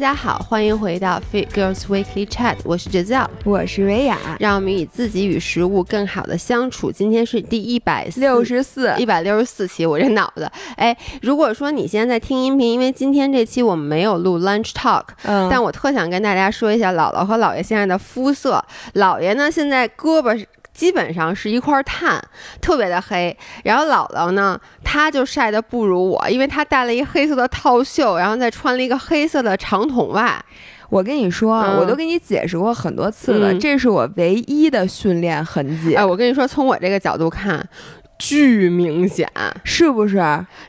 家好，欢迎回到 Fit Girls Weekly Chat，我是 Giselle，我是维亚，让我们与自己与食物更好的相处。今天是第一百六十四一百六十四期，我这脑子，哎，如果说你现在在听音频，因为今天这期我们没有录 Lunch Talk，嗯，但我特想跟大家说一下姥姥和姥爷现在的肤色。姥爷呢，现在胳膊基本上是一块炭，特别的黑。然后姥姥呢，她就晒得不如我，因为她戴了一黑色的套袖，然后再穿了一个黑色的长筒袜。我跟你说，嗯我都跟你解释过很多次了，嗯这是我唯一的训练痕迹，哎，我跟你说，从我这个角度看，巨明显，是不是？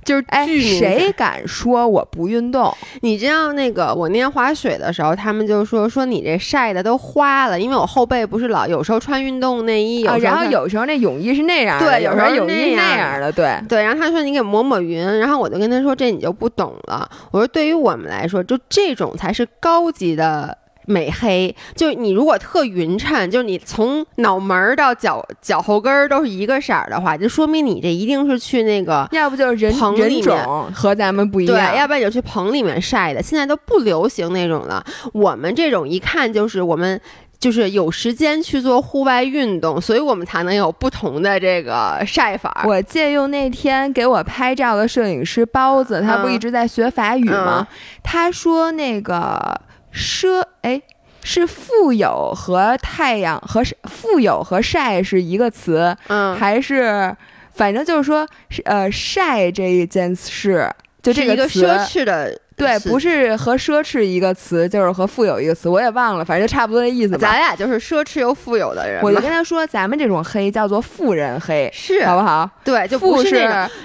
就是哎。谁敢说我不运动？你知道那个我那天滑雪的时候，他们就说说你这晒的都花了，因为我后背不是老有时候穿运动内衣，有然后有时候那泳衣是那样的，对有时候泳衣那样的，对。对，然后他说你给抹抹匀，然后我就跟他说这你就不懂了。我说对于我们来说，就这种才是高级的。美黑，就你如果特匀称，就是你从脑门儿到脚脚后跟儿都是一个色儿的话，就说明你这一定是去那个要不就是人棚里面人种和咱们不一样对，要不然你就去棚里面晒的。现在都不流行那种了，我们这种一看就是我们。就是有时间去做户外运动，所以我们才能有不同的这个晒法。我借用那天给我拍照的摄影师包子，他不嗯一直在学法语吗？他说那个奢哎。是富有和太阳和富有和晒是一个词，嗯，还是反正就是说，是呃晒这一件事，就这是一个词，奢侈的，对，不是和奢侈一个词，就是和富有一个词，我也忘了，反正就差不多的意思吧。咱俩就是奢侈又富有的人。我就跟他说，咱们这种黑叫做富人黑，是好不好？对，就富是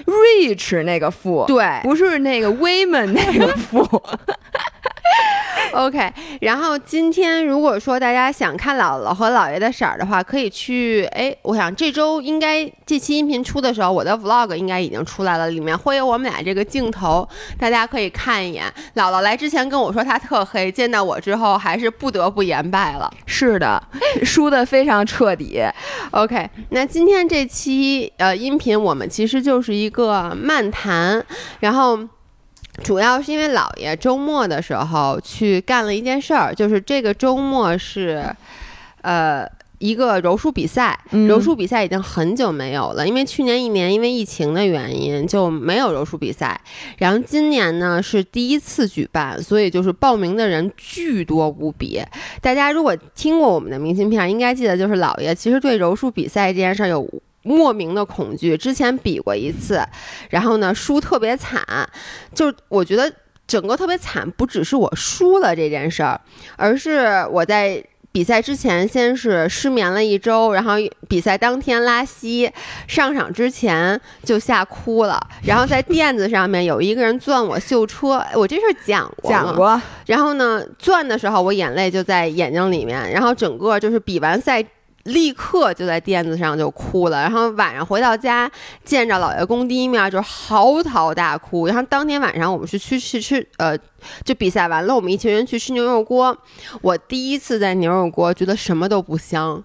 rich 那个富，对不是那个 women 那个富。OK。然后今天如果说大家想看姥姥和姥爷的色儿的话，可以去哎，我想这周应该这期音频出的时候，我的 vlog 应该已经出来了，里面会有我们俩这个镜头，大家可以看一眼。姥姥来之前跟我说她特黑，见到我之后还是不得不言败了。是的，输的非常彻底。OK，那今天这期呃音频我们其实就是一个漫谈，然后主要是因为姥爷周末的时候去干了一件事儿，就是这个周末是呃。一个柔术比赛，嗯柔术比赛已经很久没有了，因为去年一年因为疫情的原因就没有柔术比赛，然后今年呢是第一次举办，所以就是报名的人巨多无比。大家如果听过我们的明信片，应该记得就是姥爷其实对柔术比赛这件事儿有莫名的恐惧，之前比过一次，然后呢输特别惨，就我觉得整个特别惨，不只是我输了这件事儿，而是我在。比赛之前，先是失眠了一周，然后比赛当天拉稀，上场之前就吓哭了，然后在垫子上面有一个人钻我秀车，我这事儿讲过吗讲过，然后呢，钻的时候我眼泪就在眼睛里面，然后整个就是比完赛。立刻就在垫子上就哭了，然后晚上回到家见着姥爷公第一面就嚎啕大哭。然后当天晚上我们是去去吃呃，就比赛完了，我们一群人去吃牛肉锅。我第一次在牛肉锅觉得什么都不香，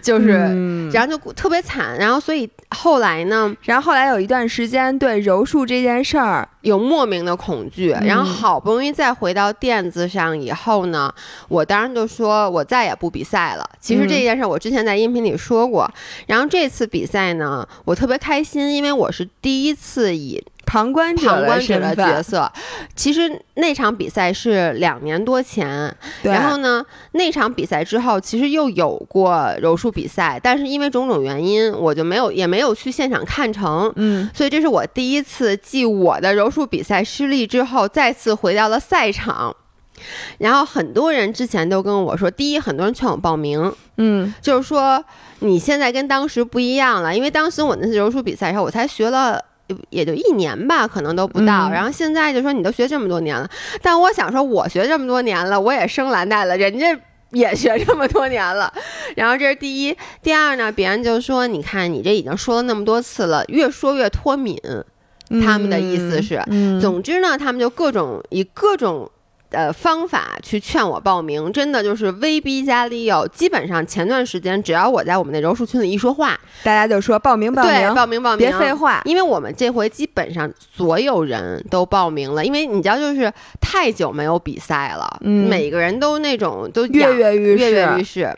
就是、嗯然后就特别惨。然后所以后来呢，然后后来有一段时间对柔术这件事儿，有莫名的恐惧，嗯然后好不容易再回到垫子上以后呢，我当然就说我再也不比赛了。其实这件事我之前在音频里说过，然后这次比赛呢，我特别开心，因为我是第一次以旁观者旁观者的角色。其实那场比赛是两年多前，然后呢，那场比赛之后，其实又有过柔术比赛，但是因为种种原因，我就没有也没有去现场看成。嗯，所以这是我第一次继我的柔术比赛失利之后，再次回到了赛场。然后很多人之前都跟我说，第一，很多人劝我报名，嗯就是说你现在跟当时不一样了，因为当时我那次柔术比赛时候，我才学了。也就一年吧，可能都不到。嗯然后现在就说你都学这么多年了，但我想说，我学这么多年了，我也生蓝带了，人家也学这么多年了。然后这是第一，第二呢，别人就说，你看你这已经说了那么多次了，越说越脱敏。他们的意思是嗯，总之呢，他们就各种以各种呃方法去劝我报名，真的就是威逼加利诱。基本上前段时间，只要我在我们那柔术群里一说话，大家就说报名报对，名，报名报名，别废话。因为我们这回基本上所有人都报名了，因为你知道，就是太久没有比赛了，嗯每个人都那种都跃跃欲试，跃跃欲试。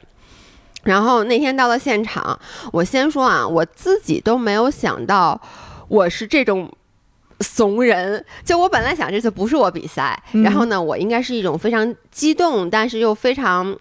然后那天到了现场，我先说啊，我自己都没有想到我是这种怂人。就我本来想这次不是我比赛，嗯然后呢，我应该是一种非常激动，但是又非常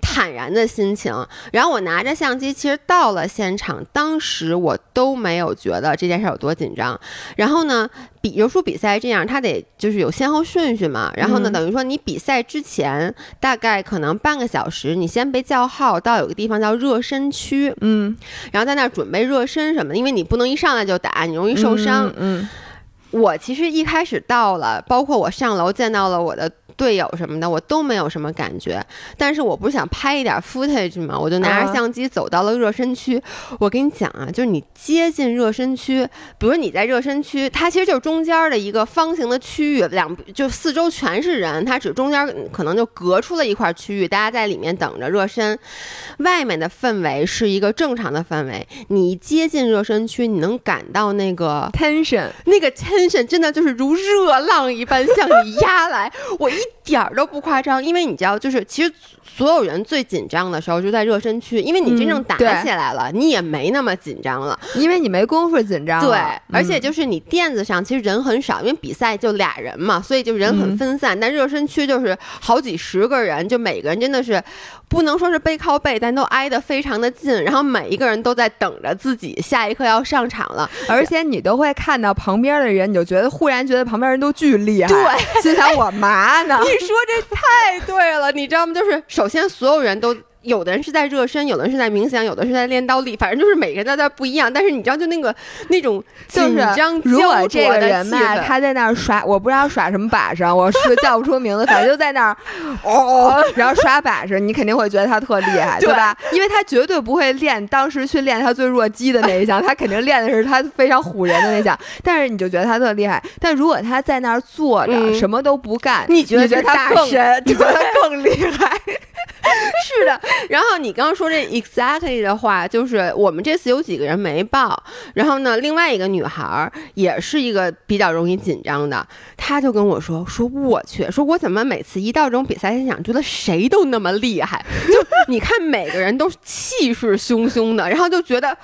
坦然的心情。然后我拿着相机，其实到了现场，当时我都没有觉得这件事有多紧张。然后呢，比柔术比赛这样，它得就是有先后顺序嘛。然后呢，嗯等于说你比赛之前大概可能半个小时，你先被叫号到有个地方叫热身区，嗯，然后在那儿准备热身什么的，因为你不能一上来就打，你容易受伤。嗯，嗯我其实一开始到了，包括我上楼见到了我的队友什么的，我都没有什么感觉。但是我不是想拍一点 footage 嘛，我就拿着啊相机走到了热身区。我跟你讲啊，就是你接近热身区，比如你在热身区，它其实就是中间的一个方形的区域，两就四周全是人，它只中间可能就隔出了一块区域，大家在里面等着热身。外面的氛围是一个正常的氛围，你一接近热身区，你能感到那个 tension，那个 tension 真的就是如热浪一般向你压来，我一点儿都不夸张，因为你知道，就是其实所有人最紧张的时候就在热身区，因为你真正打起来了，你也没那么紧张了。因为你没工夫紧张了，对，而且嗯就是你垫子上其实人很少，因为比赛就俩人嘛，所以就人很嗯分散。但热身区就是好几十个人，就每个人真的是不能说是背靠背，但都挨得非常的近，然后每一个人都在等着自己下一刻要上场了。而且你都会看到旁边的人，你就觉得忽然觉得旁边人都巨厉害，对，心想我妈呢？你说这太对了，你知道吗？就是首先所有人都。有的人是在热身，有的人是在冥想，有的是在练倒立，反正就是每个人在那不一样。但是你知道，就那个那种就是紧张、如果焦这个人吧，他在那儿耍，我不知道耍什么把式，我是叫不出名字，反正就在那儿哦，然后耍把式，你肯定会觉得他特厉害，对对吧？因为他绝对不会练当时去练他最弱鸡的那一项，他肯定练的是他非常唬人的那项，但是你就觉得他特厉害。但如果他在那儿坐着、嗯什么都不干，你觉得他更，神你觉得他更 厉害？是的，然后你刚刚说这 exactly 的话，就是我们这次有几个人没报，然后呢，另外一个女孩儿也是一个比较容易紧张的，她就跟我说说我去，说我怎么每次一到这种比赛现场，觉得谁都那么厉害，就你看每个人都气势汹汹的，然后就觉得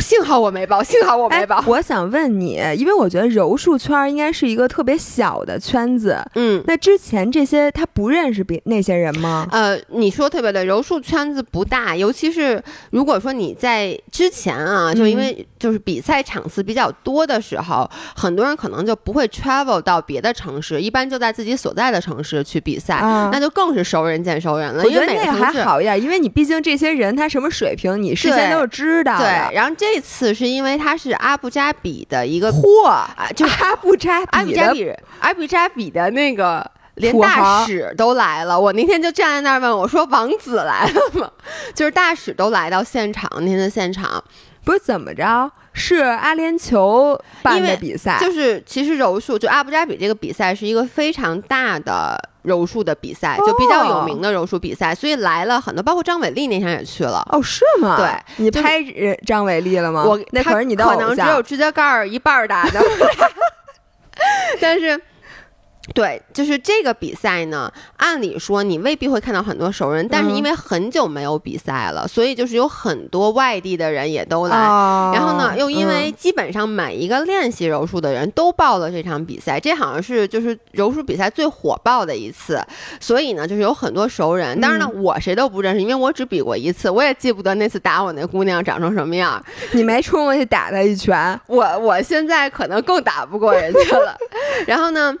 幸好我没报，幸好我没哎报，，我想问你，因为我觉得柔术圈儿应该是一个特别小的圈子，嗯。那之前这些他不认识别那些人吗？呃，你说特别对，柔术圈子不大，尤其是如果说你在之前啊，就因为就是比赛场次比较多的时候，很多人可能就不会 travel 到别的城市，一般就在自己所在的城市去比赛，啊那就更是熟人见熟人了。我觉得那个还。好一点，因为你毕竟这些人他什么水平，你事先都是知道的。对，然后这次是因为它是阿布扎比的一个货，啊，就是阿布扎阿布扎比，阿布扎比的那个。连大使都来了，我那天就站在那儿问我说：“王子来了吗？”就是大使都来到现场，那天的现场，不是怎么着？是阿联酋办的比赛，就是其实柔术，就阿布扎比这个比赛是一个非常大的柔术的比赛，就比较有名的柔术比赛，所以来了很多，包括张伟丽那天也去了。哦，是吗？对，你拍人张伟丽了吗？我那可是你的可能只有指甲盖儿一半儿大的，但是。对，就是这个比赛呢，按理说你未必会看到很多熟人，但是因为很久没有比赛了，所以就是有很多外地的人也都来。哦然后呢，又因为嗯基本上每一个练习柔术的人都报了这场比赛，这好像是就是柔术比赛最火爆的一次，所以呢，就是有很多熟人。当然呢，我谁都不认识，因为我只比过一次，我也记不得那次打我那姑娘长成什么样。你没冲过去打她一拳，我我现在可能更打不过人家了。然后呢，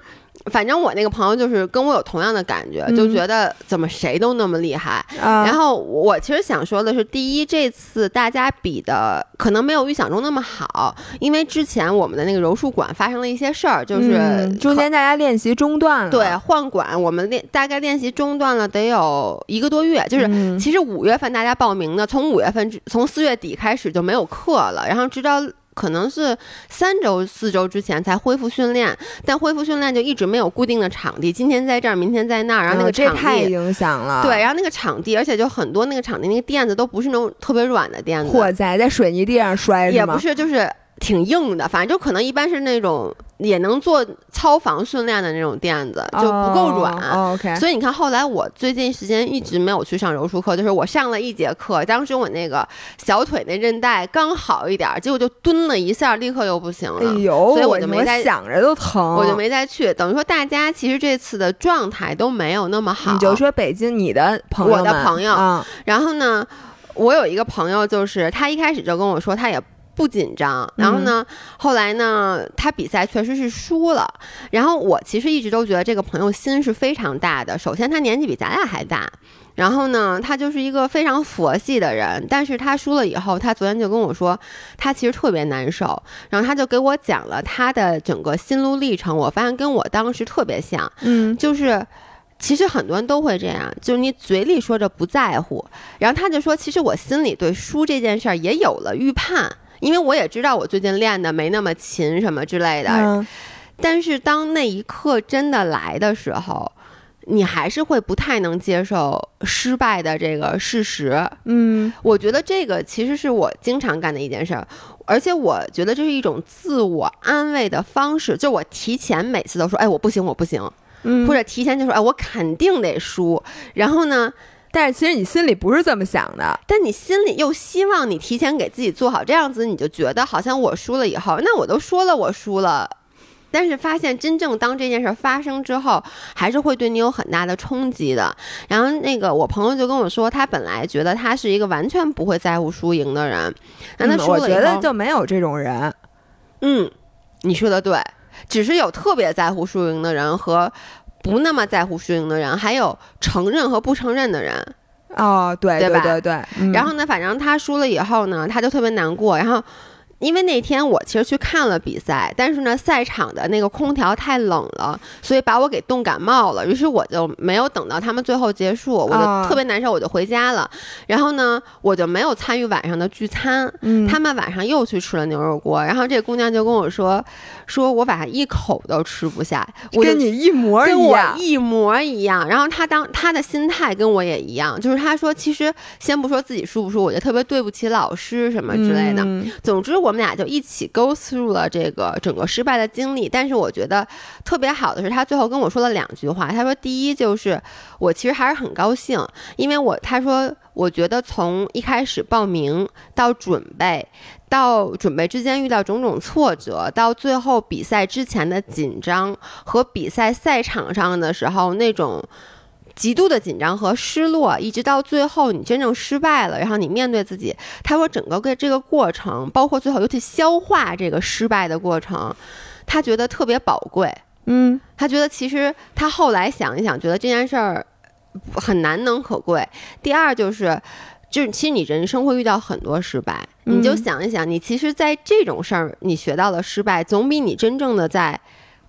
反正我那个朋友就是跟我有同样的感觉，就嗯觉得怎么谁都那么厉害。啊。然后我其实想说的是，第一，这次大家比的可能没有预想中那么好，因为之前我们的那个柔术馆发生了一些事儿，就是嗯中间大家练习中断了，对换馆，我们练大概练习中断了得有一个多月，就是嗯。其实五月份大家报名的，从五月份从四月底开始就没有课了，然后直到可能是三周四周之前才恢复训练，但恢复训练就一直没有固定的场地，今天在这儿，明天在那儿，然后那个场地。太影响了。对，，然后那个场地，而且就很多那个场地那个垫子都不是那种特别软的垫子，火灾，在水泥地上摔吗？也不是，就是挺硬的，反正就可能一般是那种也能做操房训练的那种垫子，就不够软。哦 OK，所以你看，后来我最近时间一直没有去上柔术课，就是我上了一节课，当时我那个小腿那韧带刚好一点儿，结果就蹲了一下，立刻又不行了。哎呦，所以我我就没再想着都疼，我就。没再去，等于说大家其实这次的状态都没有那么好。你就说北京你的朋友我的朋友啊，然后呢，我有一个朋友，就是他一开始就跟我说，他也不紧张。然后呢，后来呢，他比赛确实是输了。然后我其实一直都觉得这个朋友心是非常大的。首先，他年纪比咱俩还大。然后呢，他就是一个非常佛系的人，但是他输了以后，他昨天就跟我说，他其实特别难受，然后他就给我讲了他的整个心路历程，我发现跟我当时特别像，嗯，就是其实很多人都会这样，就是你嘴里说着不在乎，然后他就说，其实我心里对输这件事儿也有了预判，因为我也知道我最近练的没那么勤什么之类的，嗯但是当那一刻真的来的时候。你还是会不太能接受失败的这个事实，嗯我觉得这个其实是我经常干的一件事儿，而且我觉得这是一种自我安慰的方式，就我提前每次都说，哎，我不行，我不行，嗯，或者提前就说，哎，我肯定得输。然后呢，但是其实你心里不是这么想的，但你心里又希望你提前给自己做好，这样子你就觉得好像我输了以后，那我都说了我输了。但是发现真正当这件事发生之后，还是会对你有很大的冲击的。然后那个我朋友就跟我说，他本来觉得他是一个完全不会在乎输赢的人，让他输了觉得就没有这种人，嗯，你说的对，只是有特别在乎输赢的人和不那么在乎输赢的人，还有承认和不承认的人。哦，对对吧对对，嗯然后呢，反正他输了以后呢，他就特别难过。然后，因为那天我其实去看了比赛，但是呢，赛场的那个空调太冷了，所以把我给冻感冒了。于是我就没有等到他们最后结束，我啊就特别难受，我就回家了。然后呢，我就没有参与晚上的聚餐。嗯他们晚上又去吃了牛肉锅，然后这姑娘就跟我说，说我晚上一口都吃不下，我跟你一模跟我一样，一模一样。然后她当她的心态跟我也一样，就是她说，其实先不说自己输不输，我就特别对不起老师什么之类的。嗯总之，我们俩就一起 go through 了这个整个失败的经历。但是我觉得特别好的是，他最后跟我说了两句话。他说，第一就是我其实还是很高兴，因为我他说我觉得从一开始报名到准备。到准备之间遇到种种挫折，到最后比赛之前的紧张和比赛赛场上的时候那种极度的紧张和失落，一直到最后你真正失败了，然后你面对自己，他说整个个这个过程，包括最后尤其消化这个失败的过程，他觉得特别宝贵。嗯他觉得其实他后来想一想，觉得这件事儿很难能可贵。第二就是。就是，其实你人生会遇到很多失败，你就嗯想一想，你其实，在这种事儿你学到的失败，总比你真正的在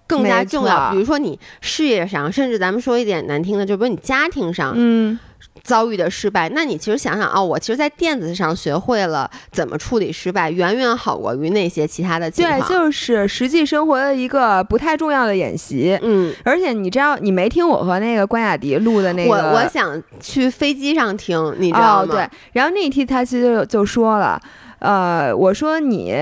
更加重要。比如说你事业上，甚至咱们说一点难听的，就比如你家庭上，嗯遭遇的失败，那你其实想想啊、我其实，在电子上学会了怎么处理失败，远远好过于那些其他的情况对，就是实际生活的一个不太重要的演习。嗯，而且你知道，你没听我和那个关雅迪录的那个，我我想去飞机上听，你知道哦，吗？对，然后那一期他其实就就说了。呃，我说你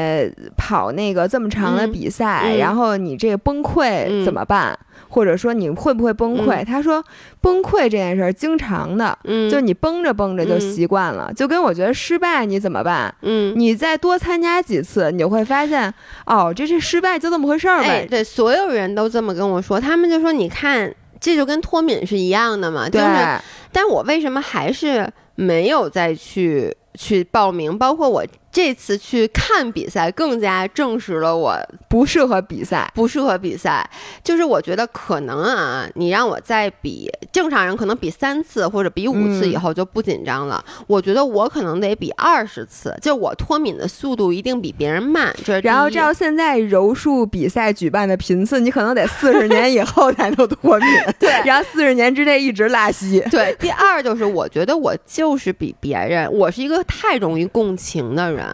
跑那个这么长的嗯比赛，嗯然后你这个崩溃嗯怎么办？或者说你会不会崩溃？嗯他说崩溃这件事儿经常的，嗯，就你绷着绷着就嗯习惯了，就跟我觉得失败你怎么办？嗯，你再多参加几次，你就会发现，哦，这是失败就这么回事儿哎，呗。对，所有人都这么跟我说，他们就说你看，这就跟脱敏是一样的嘛，就对，是，但我为什么还是没有再去去报名？包括我这次去看比赛，更加证实了我不适合比赛。不适合比赛。就是我觉得可能啊，你让我再比，正常人可能比三次或者比五次以嗯后就不紧张了。我觉得我可能得比二十次，就我脱敏的速度一定比别人慢。然后照现在柔术比赛举办的频次，你可能得四十年以后才能脱敏，对然后四十年之内一直拉稀。对，第二就是我觉得我就是比别人，我是一个太容易共情的人。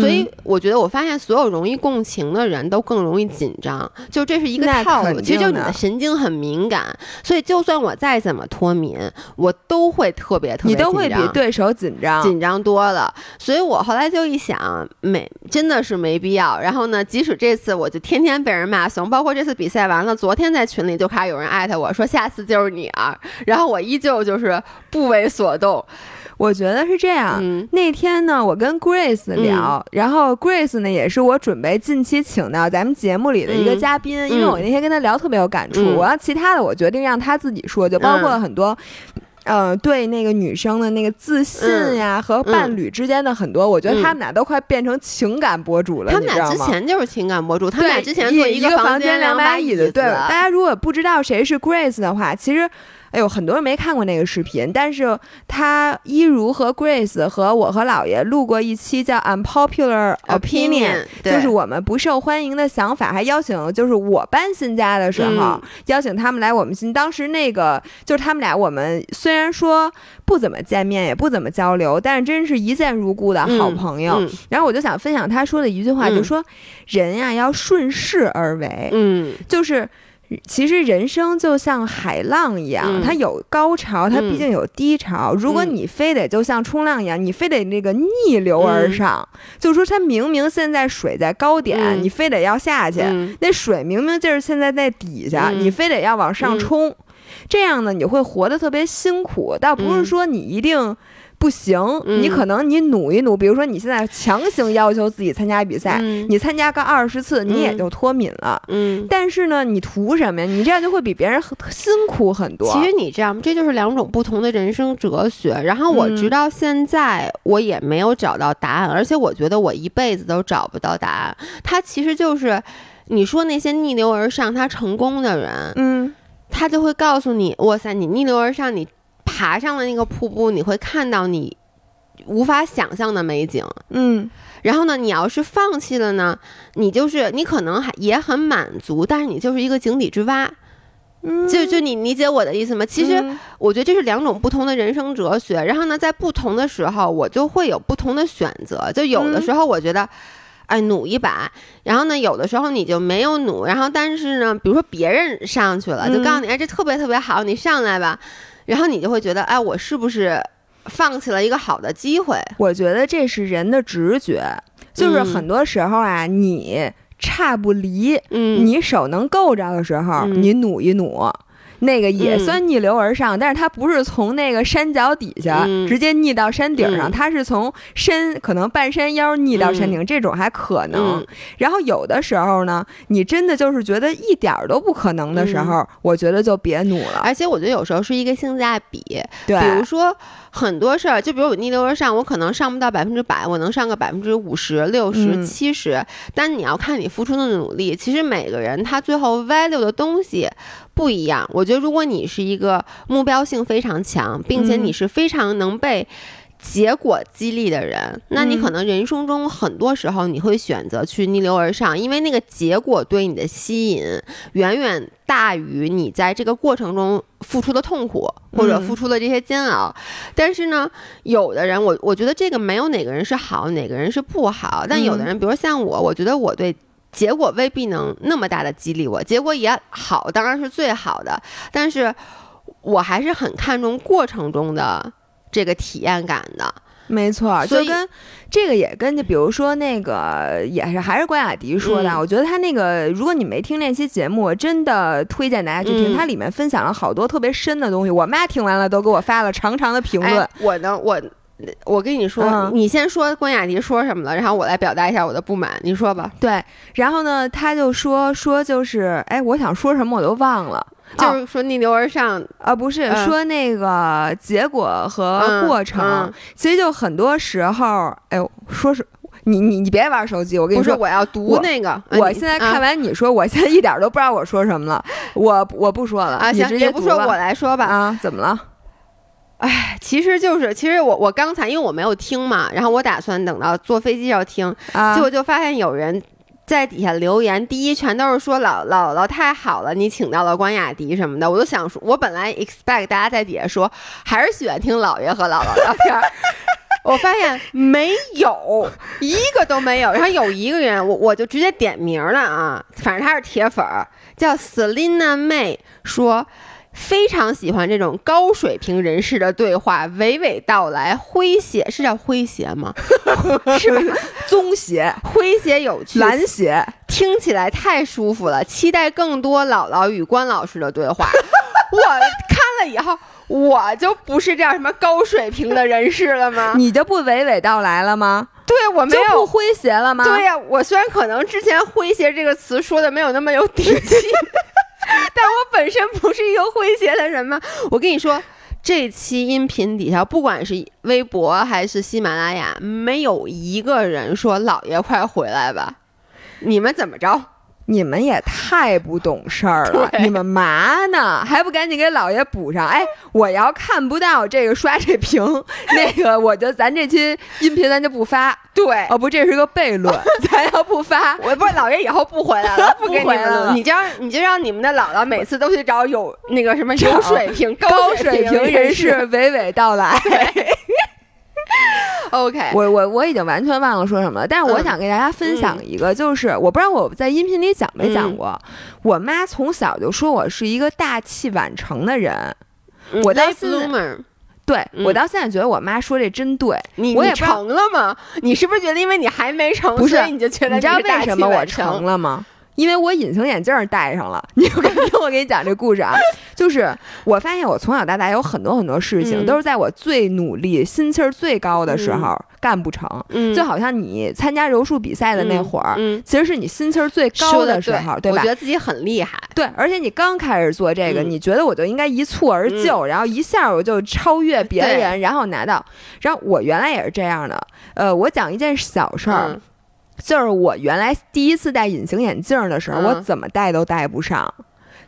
所以我觉得我发现所有容易共情的人都更容易紧张，就这是一个套路。其实就你的神经很敏感，所以就算我再怎么脱敏，我都会特别特别，你都会比对手紧张，紧张多了。所以我后来就一想，没真的是没必要。然后呢，即使这次我就天天被人骂怂，包括这次比赛完了，昨天在群里就开始有人艾特我说下次就是你啊，然后我依旧就是不为所动。我觉得是这样。那天呢，我跟 Grace 聊，然后 Grace 呢也是我准备近期请到咱们节目里的一个嘉宾，因为我那天跟他聊特别有感触。我要其他的，我决定让他自己说，就包括很多，呃，对那个女生的那个自信呀，和伴侣之间的很多，我觉得他们俩都快变成情感博主了。他们俩之前就是情感博主，他们俩之前做一个房间两把椅子。对，大家如果不知道谁是 Grace 的话，其实。哎呦，很多人没看过那个视频，但是他一如和 Grace 和我和姥爷录过一期叫 Unpopular Opinion，就是我们不受欢迎的想法，还邀请就是我搬新家的时候邀请他们来我们新，当时那个就是他们俩，我们虽然说不怎么见面，也不怎么交流，但是真是一见如故的好朋友。然后我就想分享他说的一句话，就说人呀要顺势而为，嗯，就是。其实人生就像海浪一样，它有高潮，它毕竟有低潮。如果你非得就像冲浪一样，你非得那个逆流而上，就说它明明现在水在高点，你非得要下去；那水明明就是现在在底下，你非得要往上冲，这样呢，你会活得特别辛苦。倒不是说你一定。不行，你可能你努一努，比如说你现在强行要求自己参加比赛，你参加个二十次，你也就脱敏了。嗯，但是呢，你图什么呀？你这样就会比别人辛苦很多。其实你这样，这就是两种不同的人生哲学。然后我直到现在，我也没有找到答案，而且我觉得我一辈子都找不到答案。他其实就是你说那些逆流而上他成功的人，嗯，他就会告诉你，哇塞，你逆流而上，你。爬上了那个瀑布，你会看到你无法想象的美景。嗯，然后呢，你要是放弃了呢，你就是你可能还也很满足，但是你就是一个井底之蛙。嗯，就就你理解我的意思吗？其实我觉得这是两种不同的人生哲学。然后呢，在不同的时候，我就会有不同的选择。就有的时候我觉得，哎，努一把。然后呢，有的时候你就没有努。然后但是呢，比如说别人上去了，就告诉你，哎，这特别特别好，你上来吧。然后你就会觉得，哎，我是不是放弃了一个好的机会？我觉得这是人的直觉，就是很多时候啊，你差不离，嗯，你手能够着的时候，你努一努。那个也算逆流而上，但是它不是从那个山脚底下直接逆到山顶上，它是从山可能半山腰逆到山顶，这种还可能。然后有的时候呢，你真的就是觉得一点都不可能的时候，我觉得就别努了。而且我觉得有时候是一个性价比，对，比如说很多事儿，就比如我逆流而上，我可能上不到百分之百，我能上个百分之五十、六十、七十，但你要看你付出的努力。其实每个人他最后 value 的东西。不一样，我觉得如果你是一个目标性非常强，并且你是非常能被结果激励的人，那你可能人生中很多时候你会选择去逆流而上，因为那个结果对你的吸引远远大于你在这个过程中付出的痛苦或者付出的这些煎熬。但是呢，有的人，我我觉得这个没有哪个人是好，哪个人是不好。但有的人，比如像我，我觉得我对。结果未必能那么大的激励我，结果也好，当然是最好的。但是，我还是很看重过程中的这个体验感的。没错，就跟这个也跟就比如说那个也是还是关雅迪说的。我觉得他那个，如果你没听那期节目，我真的推荐大家去听。它里面分享了好多特别深的东西。我妈听完了都给我发了长长的评论。我呢，我。我跟你说，你先说关雅迪说什么了，然后我来表达一下我的不满。你说吧。对，然后呢，他就说说就是，哎，我想说什么我都忘了，就是说逆流而上啊，不是说那个结果和过程。其实就很多时候，哎呦，说是你你你别玩手机，我跟你说，我要读那个。我现在看完你说，我现在一点都不知道我说什么了。我我不说了啊，你直接不说，我来说吧。啊，怎么了？哎，其实就是，其实我我刚才因为我没有听嘛，然后我打算等到坐飞机要听，结果就发现有人在底下留言，第一全都是说老姥姥太好了，你请到了关雅迪什么的，我都想说，我本来 expect 大家在底下说，还是喜欢听姥爷和姥姥聊天。我发现没有一个都没有。然后有一个人，我我就直接点名了啊，反正他是铁粉儿，叫 Selina May，说非常喜欢这种高水平人士的对话，娓娓道来，诙谐是叫诙谐吗？是吧？棕谐、诙谐有趣，蓝鞋，听起来太舒服了。期待更多姥姥与关老师的对话。我看了以后。我就不是这样什么高水平的人士了吗？你就不娓娓道来了吗？对，我没有不诙谐了吗？对呀，我虽然可能之前“诙谐”这个词说的没有那么有底气，但我本身不是一个诙谐的人吗？我跟你说，这期音频底下，不管是微博还是喜马拉雅，没有一个人说“老爷快回来吧”，你们怎么着？你们也太不懂事儿了！你们嘛呢？还不赶紧给老爷补上？哎，我要看不到这个刷这屏，那个我就咱这期音频咱就不发。对，哦不，这是个悖论，咱要不发，我不是老爷以后不回来了，不给你们录，你就让你就让你们的姥姥每次都去找有那个什么有水平、高水平人士娓娓道来。OK，我我我已经完全忘了说什么了，但是我想给大家分享一个，就是我不知道我在音频里讲没讲过，我妈从小就说我是一个大器晚成的人，我到现在，对我到现在觉得我妈说这真对，你我也成了吗？你是不是觉得因为你还没成，不是你就觉得你知道为什么我成了吗？因为我隐形眼镜戴上了，你就听 我给你讲这故事啊，就是我发现我从小到大有很多很多事情都是在我最努力、心气儿最高的时候干不成，就好像你参加柔术比赛的那会儿，其实是你心气儿最高的时候，对吧？我觉得自己很厉害，对，而且你刚开始做这个，你觉得我就应该一蹴而就，然后一下我就超越别人，然后拿到。然后我原来也是这样的，呃，我讲一件小事儿。就是我原来第一次戴隐形眼镜的时候，我怎么戴都戴不上。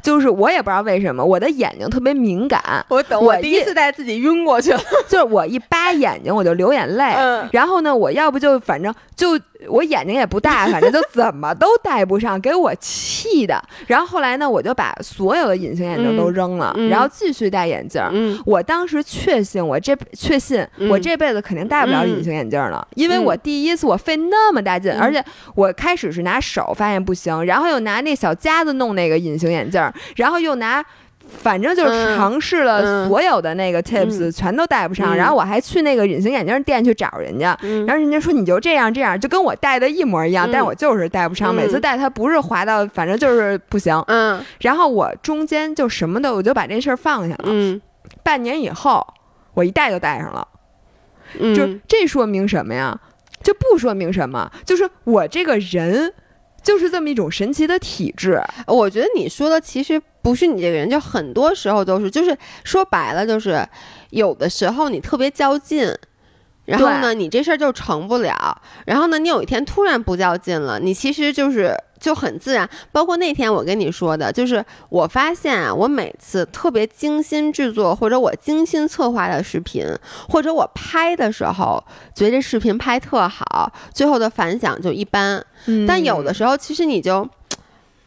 就是我也不知道为什么，我的眼睛特别敏感。我等我第一次戴自己晕过去了。就是我一扒眼睛我就流眼泪。嗯。然后呢，我要不就反正就我眼睛也不大，反正就怎么都戴不上，给我气的。然后后来呢，我就把所有的隐形眼镜都扔了，然后继续戴眼镜。嗯。我当时确信我这确信我这辈子肯定戴不了隐形眼镜了，因为我第一次我费那么大劲，而且我开始是拿手发现不行，然后又拿那小夹子弄那个隐形眼镜。然后又拿，反正就是尝试了所有的那个 tips，全都戴不上。然后我还去那个隐形眼镜店去找人家，然后人家说你就这样这样，就跟我戴的一模一样，但是我就是戴不上。每次戴它不是滑到，反正就是不行。嗯。然后我中间就什么的，我就把这事儿放下了。嗯。半年以后，我一戴就戴上了。嗯。就这说明什么呀？就不说明什么，就是我这个人。就是这么一种神奇的体质，我觉得你说的其实不是你这个人，就很多时候都是，就是说白了，就是有的时候你特别较劲，然后呢，你这事儿就成不了，然后呢，你有一天突然不较劲了，你其实就是。就很自然，包括那天我跟你说的，就是我发现啊，我每次特别精心制作或者我精心策划的视频，或者我拍的时候，觉得这视频拍特好，最后的反响就一般。但有的时候，其实你就，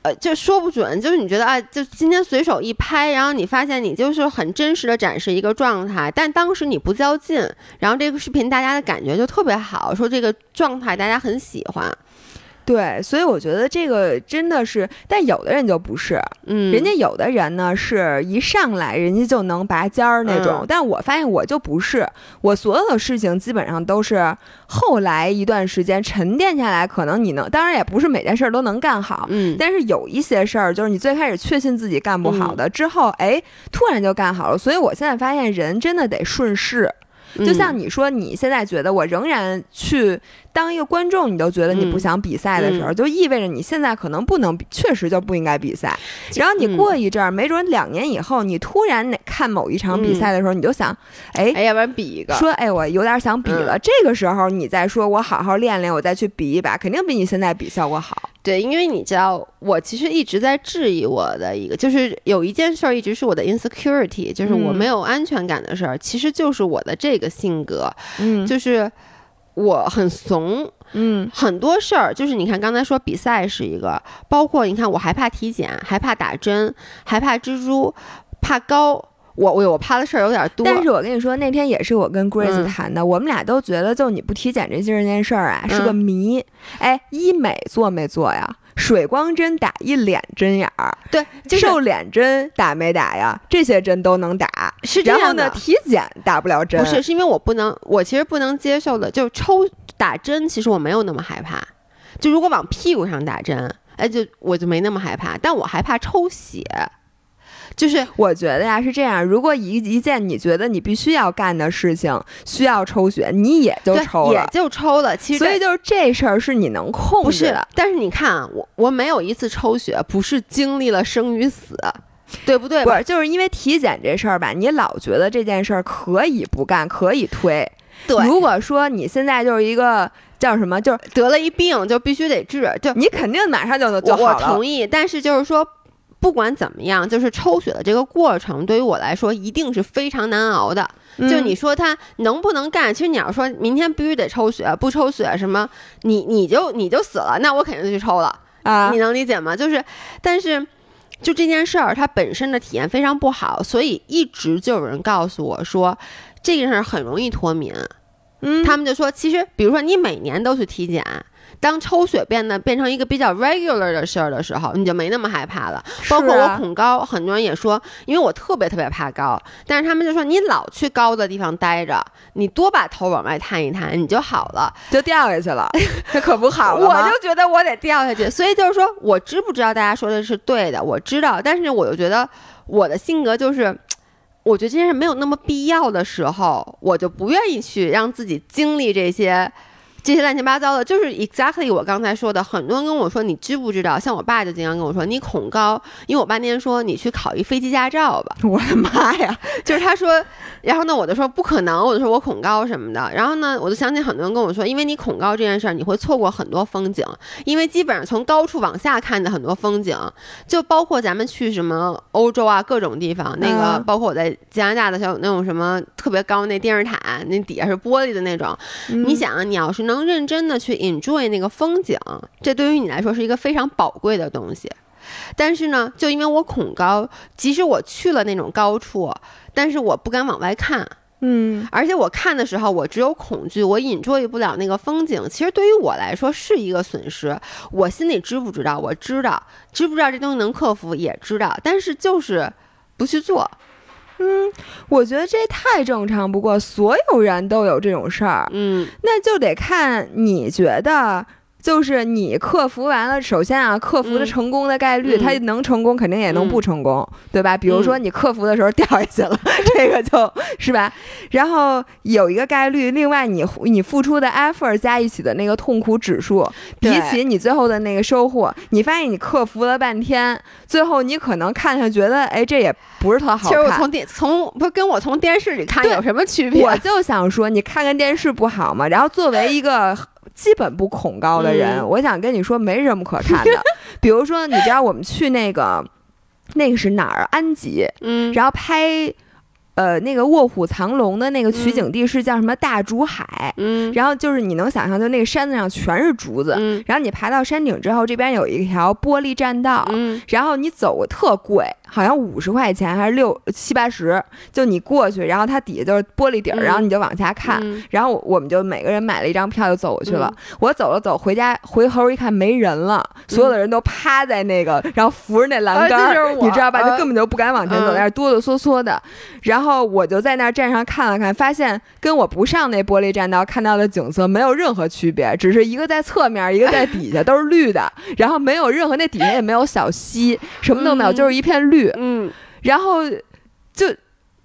呃，就说不准，就是你觉得啊，就今天随手一拍，然后你发现你就是很真实的展示一个状态，但当时你不较劲，然后这个视频大家的感觉就特别好，说这个状态大家很喜欢。对，所以我觉得这个真的是，但有的人就不是，嗯，人家有的人呢是一上来人家就能拔尖儿那种，但我发现我就不是，我所有的事情基本上都是后来一段时间沉淀下来，可能你能，当然也不是每件事儿都能干好，嗯，但是有一些事儿就是你最开始确信自己干不好的，之后哎突然就干好了，所以我现在发现人真的得顺势。就像你说，你现在觉得我仍然去当一个观众，你都觉得你不想比赛的时候，就意味着你现在可能不能，确实就不应该比赛。然后你过一阵儿，没准两年以后，你突然哪看某一场比赛的时候，你就想，哎，要不然比一个，说，哎，我有点想比了。这个时候你再说我好好练练，我再去比一把，肯定比你现在比效果好。对，因为你知道，我其实一直在质疑我的一个，就是有一件事儿一直是我的 insecurity，就是我没有安全感的事儿，其实就是我的这个性格，嗯，就是我很怂，嗯，很多事儿，就是你看刚才说比赛是一个，包括你看我还怕体检，还怕打针，还怕蜘蛛，怕高。我我我怕的事儿有点多。但是我跟你说，那天也是我跟 Grace 嗯谈的，我们俩都觉得就你不体检这这件事儿啊是个嗯谜。哎，医美做没做呀？水光针打一脸针眼儿，对，就是瘦脸针打没打呀？这些针都能打。是这然后呢，体检打不了针。不是，是因为我不能，我其实不能接受的，就是抽打针，其实我没有那么害怕。就如果往屁股上打针，哎，就我就没那么害怕，但我害怕抽血，就是我觉得呀是这样，如果一一件你觉得你必须要干的事情需要抽血，你也就抽了。也就抽了。其实所以就是这事儿是你能控不是制的。，但是你看啊，我我没有一次抽血不是经历了生与死，对不对？不是，就是因为体检这事儿吧，你老觉得这件事儿可以不干，可以推。对，如果说你现在就是一个叫什么，就是得了一病就必须得治，就你肯定马上就能就好了。同意，但是就是说。不管怎么样，就是抽血的这个过程，对于我来说一定是非常难熬的。嗯就你说他能不能干？其实你要说明天必须得抽血，不抽血什么，你你就你就死了，那我肯定就去抽了。啊你，能理解吗？就是，但是就这件事儿，它本身的体验非常不好，所以一直就有人告诉我说，这件事儿很容易脱敏。嗯，他们就说，其实比如说你每年都去体检。当抽血变得变成一个比较 regular 的事儿的时候，你就没那么害怕了。包括我恐高，很多人也说，因为我特别特别怕高，但是他们就说你老去高的地方待着，你多把头往外探一探，你就好了。就掉下去了，这可不好了我就觉得我得掉下去，所以就是说我知不知道大家说的是对的，我知道，但是我又觉得我的性格就是。我觉得这件事没有那么必要的时候，我就不愿意去让自己经历这些这些乱七八糟的。就是 exactly 我刚才说的，很多人跟我说，你知不知道？像我爸就经常跟我说，你恐高，因为我爸那天说你去考一飞机驾照吧，我的妈呀！就是他说，然后呢，我就说不可能，我就说我恐高什么的。然后呢，我就想起很多人跟我说，因为你恐高这件事儿，你会错过很多风景，因为基本上从高处往下看的很多风景，就包括咱们去什么欧洲啊各种地方，那个嗯包括我在加拿大的时候有那种什么特别高那电视塔，那底下是玻璃的那种。你嗯想啊，你要是能认真的去 enjoy 那个风景，这对于你来说是一个非常宝贵的东西。但是呢，就因为我恐高，即使我去了那种高处，但是我不敢往外看，嗯，而且我看的时候，我只有恐惧，我 enjoy 不了那个风景。其实对于我来说是一个损失。我心里知不知道？我知道，知不知道这东西能克服也知道，但是就是不去做。我觉得这太正常不过，所有人都有这种事儿，嗯那就得看你觉得。就是你克服完了，首先啊，克服的嗯成功的概率，嗯它能成功，肯定也能嗯不成功，对吧？比如说嗯你克服的时候掉下去了，这个就是吧。然后有一个概率，另外你你付出的 effort 加一起的那个痛苦指数，比起你最后的那个收获，你发现你克服了半天，最后你可能看上觉得，哎，这也不是特好看。其实我从电从不跟我从电视里看有什么区别？我就想说，你看看电视不好吗？然后作为 一个基本不恐高的人，嗯我想跟你说，没什么可看的。比如说，你知道我们去那个那个是哪儿？安吉，嗯，然后拍。呃，那个《卧虎藏龙》的那个取景地是叫什么大竹海，嗯。然后就是你能想象，就那个山子上全是竹子，嗯。然后你爬到山顶之后，这边有一条玻璃栈道，嗯。然后你走特贵，好像五十块钱还是六七八十，就你过去，然后它底下就是玻璃底儿，嗯然后你就往下看，嗯。然后我们就每个人买了一张票就走过去了。我走了走，回家回头一看没人了，所有的人都趴在那个，然后扶着那栏杆你知道吧？啊。就根本就不敢往前走，嗯。在那儿哆哆嗦嗦的。然后我就在那儿站上看了看，发现跟我不上那玻璃栈道看到的景色没有任何区别，只是一个在侧面，一个在底下，都是绿的，然后没有任何那底下也没有小溪，什么都没有，嗯就是一片绿。嗯，然后就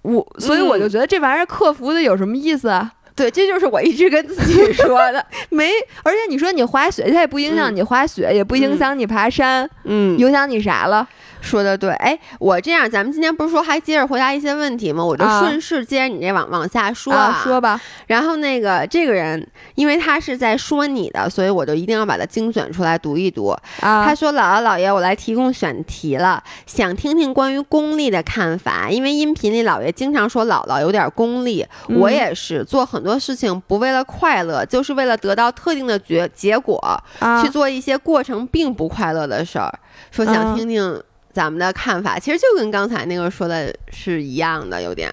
我，所以我就觉得这玩意儿克服的有什么意思啊？对，这就是我一直跟自己说的。没，而且你说你滑雪，它也不影响嗯你滑雪，也不影响你爬山，嗯，影响你啥了？说的对，哎，我这样，咱们今天不是说还接着回答一些问题吗？我就啊顺势接着你这往往下说啊，说吧，然后那个这个人，因为他是在说你的，所以我就一定要把它精选出来读一读。啊，他说：“姥姥姥爷，我来提供选题了，想听听关于功利的看法。因为音频里姥爷经常说姥姥有点功利，嗯我也是做很多事情不为了快乐，就是为了得到特定的结结果，啊去做一些过程并不快乐的事儿。说想嗯听听咱们的看法，其实就跟刚才那个说的是一样的，有点。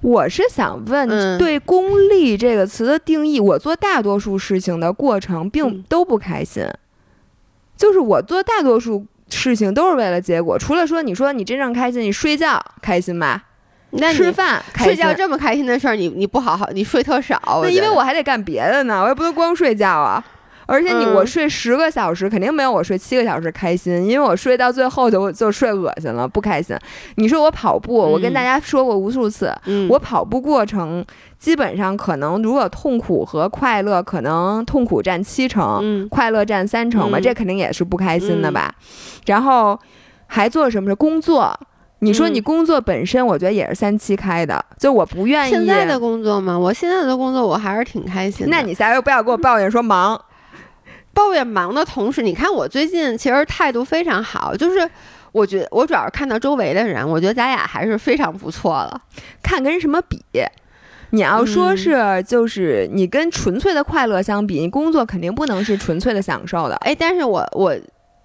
我是想问，对“功利”这个词的定义，我做大多数事情的过程并都不开心，就是我做大多数事情都是为了结果，除了说你说你真正开心，你睡觉开心吧？那吃饭、睡觉这么开心的事儿，你你不好好，你睡特少。那因为我还得干别的呢，我也不能光睡觉啊。而且你我睡十个小时，肯定没有我睡七个小时开心，因为我睡到最后就就睡恶心了，不开心。你说我跑步，我跟大家说过无数次，我跑步过程基本上可能如果痛苦和快乐，可能痛苦占七成，快乐占三成吧，这肯定也是不开心的吧。然后还做什么？是工作？你说你工作本身，我觉得也是三七开的，就我不愿意现在的工作吗？我现在的工作我还是挺开心的。那你下回不要给我抱怨说忙。抱怨忙的同时，你看我最近其实态度非常好，就是我觉得我主要是看到周围的人，我觉得咱俩还是非常不错了。看跟什么比？你要说是就是你跟纯粹的快乐相比，你工作肯定不能是纯粹的享受的。哎，但是我我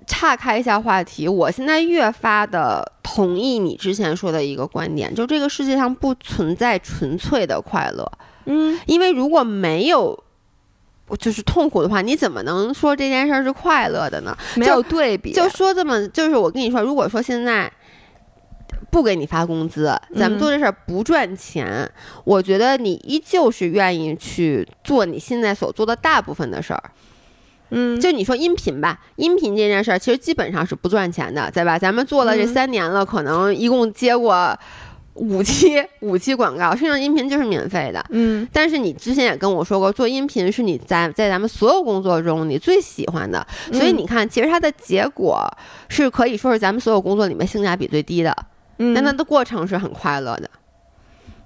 岔开一下话题，我现在越发的同意你之前说的一个观点，就这个世界上不存在纯粹的快乐。嗯，因为如果没有。就是痛苦的话，你怎么能说这件事儿是快乐的呢？没有对比，就说这么，就是我跟你说，如果说现在不给你发工资，咱们做这事儿不赚钱，我觉得你依旧是愿意去做你现在所做的大部分的事儿。嗯，就你说音频吧，音频这件事儿其实基本上是不赚钱的，对吧？咱们做了这三年了，可能一共接过。五期 五期广告，剩下音频就是免费的。嗯，但是你之前也跟我说过，做音频是你在在咱们所有工作中你最喜欢的，所以你看，其实它的结果是可以说是咱们所有工作里面性价比最低的。嗯，但它的过程是很快乐的。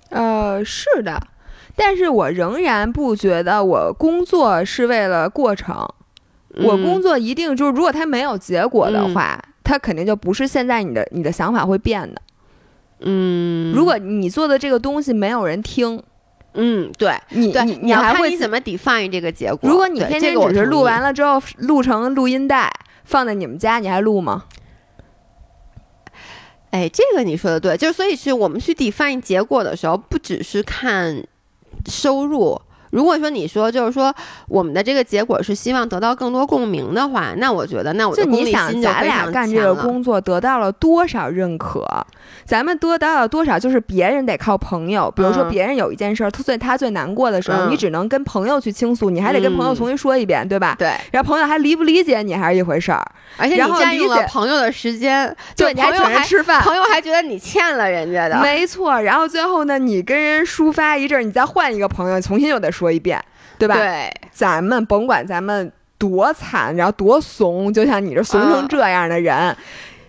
呃，是的，但是我仍然不觉得我工作是为了过程。我工作一定就是，如果它没有结果的话，它肯定就不是现在你的你的想法会变的。嗯，如果你做的这个东西没有人听，嗯，对你你你还会你怎么 define 这个结果？如果你天天只是录完了之后录成录音带放在你们家，你还录吗？哎，这个你说的对，就是所以是我们去 define 结果的时候，不只是看收入。如果说你说就是说我们的这个结果是希望得到更多共鸣的话，那我觉得那我就你想咱俩干这个工作得到了多少认可？咱们得到了多少？就是别人得靠朋友，比如说别人有一件事儿，他最他最难过的时候，你只能跟朋友去倾诉，你还得跟朋友重新说一遍，对吧？对。然后朋友还理不理解你还是一回事儿，而且你占用了朋友的时间，对，你还请人吃饭，朋友还觉得你欠了人家的，没错。然后最后呢，你跟人抒发一阵，你再换一个朋友，重新又得说一遍。对吧？对，咱们甭管咱们多惨，然后多怂，就像你这怂成这样的人，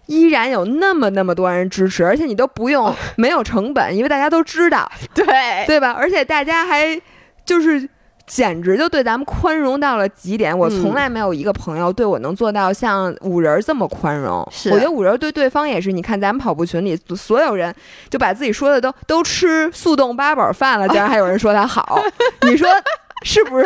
依然有那么那么多人支持，而且你都不用没有成本，因为大家都知道，对对吧？而且大家还就是简直就对咱们宽容到了极点。我从来没有一个朋友对我能做到像五仁这么宽容。是，我觉得五仁对对方也是。你看咱们跑步群里所有人，就把自己说的都都吃速冻八宝饭了，竟然还有人说他好，你说？是不是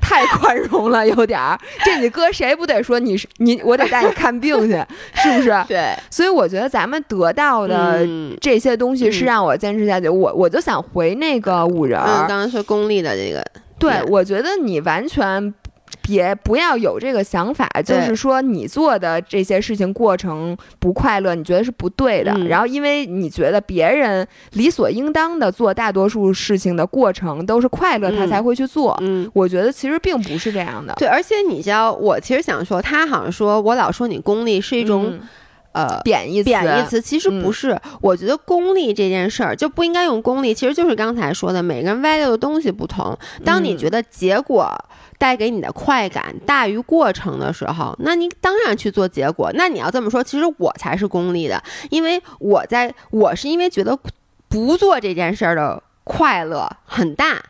太宽容了？有点儿，这你搁谁不得说你是你？我得带你看病去，是不是？对。所以我觉得咱们得到的这些东西是让我坚持下去。我我就想回那个五人儿，刚刚说功利的这个。对，我觉得你完全。别不要有这个想法，就是说你做的这些事情过程不快乐，你觉得是不对的。然后因为你觉得别人理所应当的做大多数事情的过程都是快乐，他才会去做。嗯，我觉得其实并不是这样的。对，而且你知道，我其实想说，他好像说我老说你功利是一种。呃，贬义贬义词其实不是，我觉得功利这件事儿就不应该用功利，其实就是刚才说的，每个人 value 的东西不同。当你觉得结果带给你的快感大于过程的时候，那你当然去做结果。那你要这么说，其实我才是功利的，因为我在我是因为觉得不做这件事儿的快乐很大。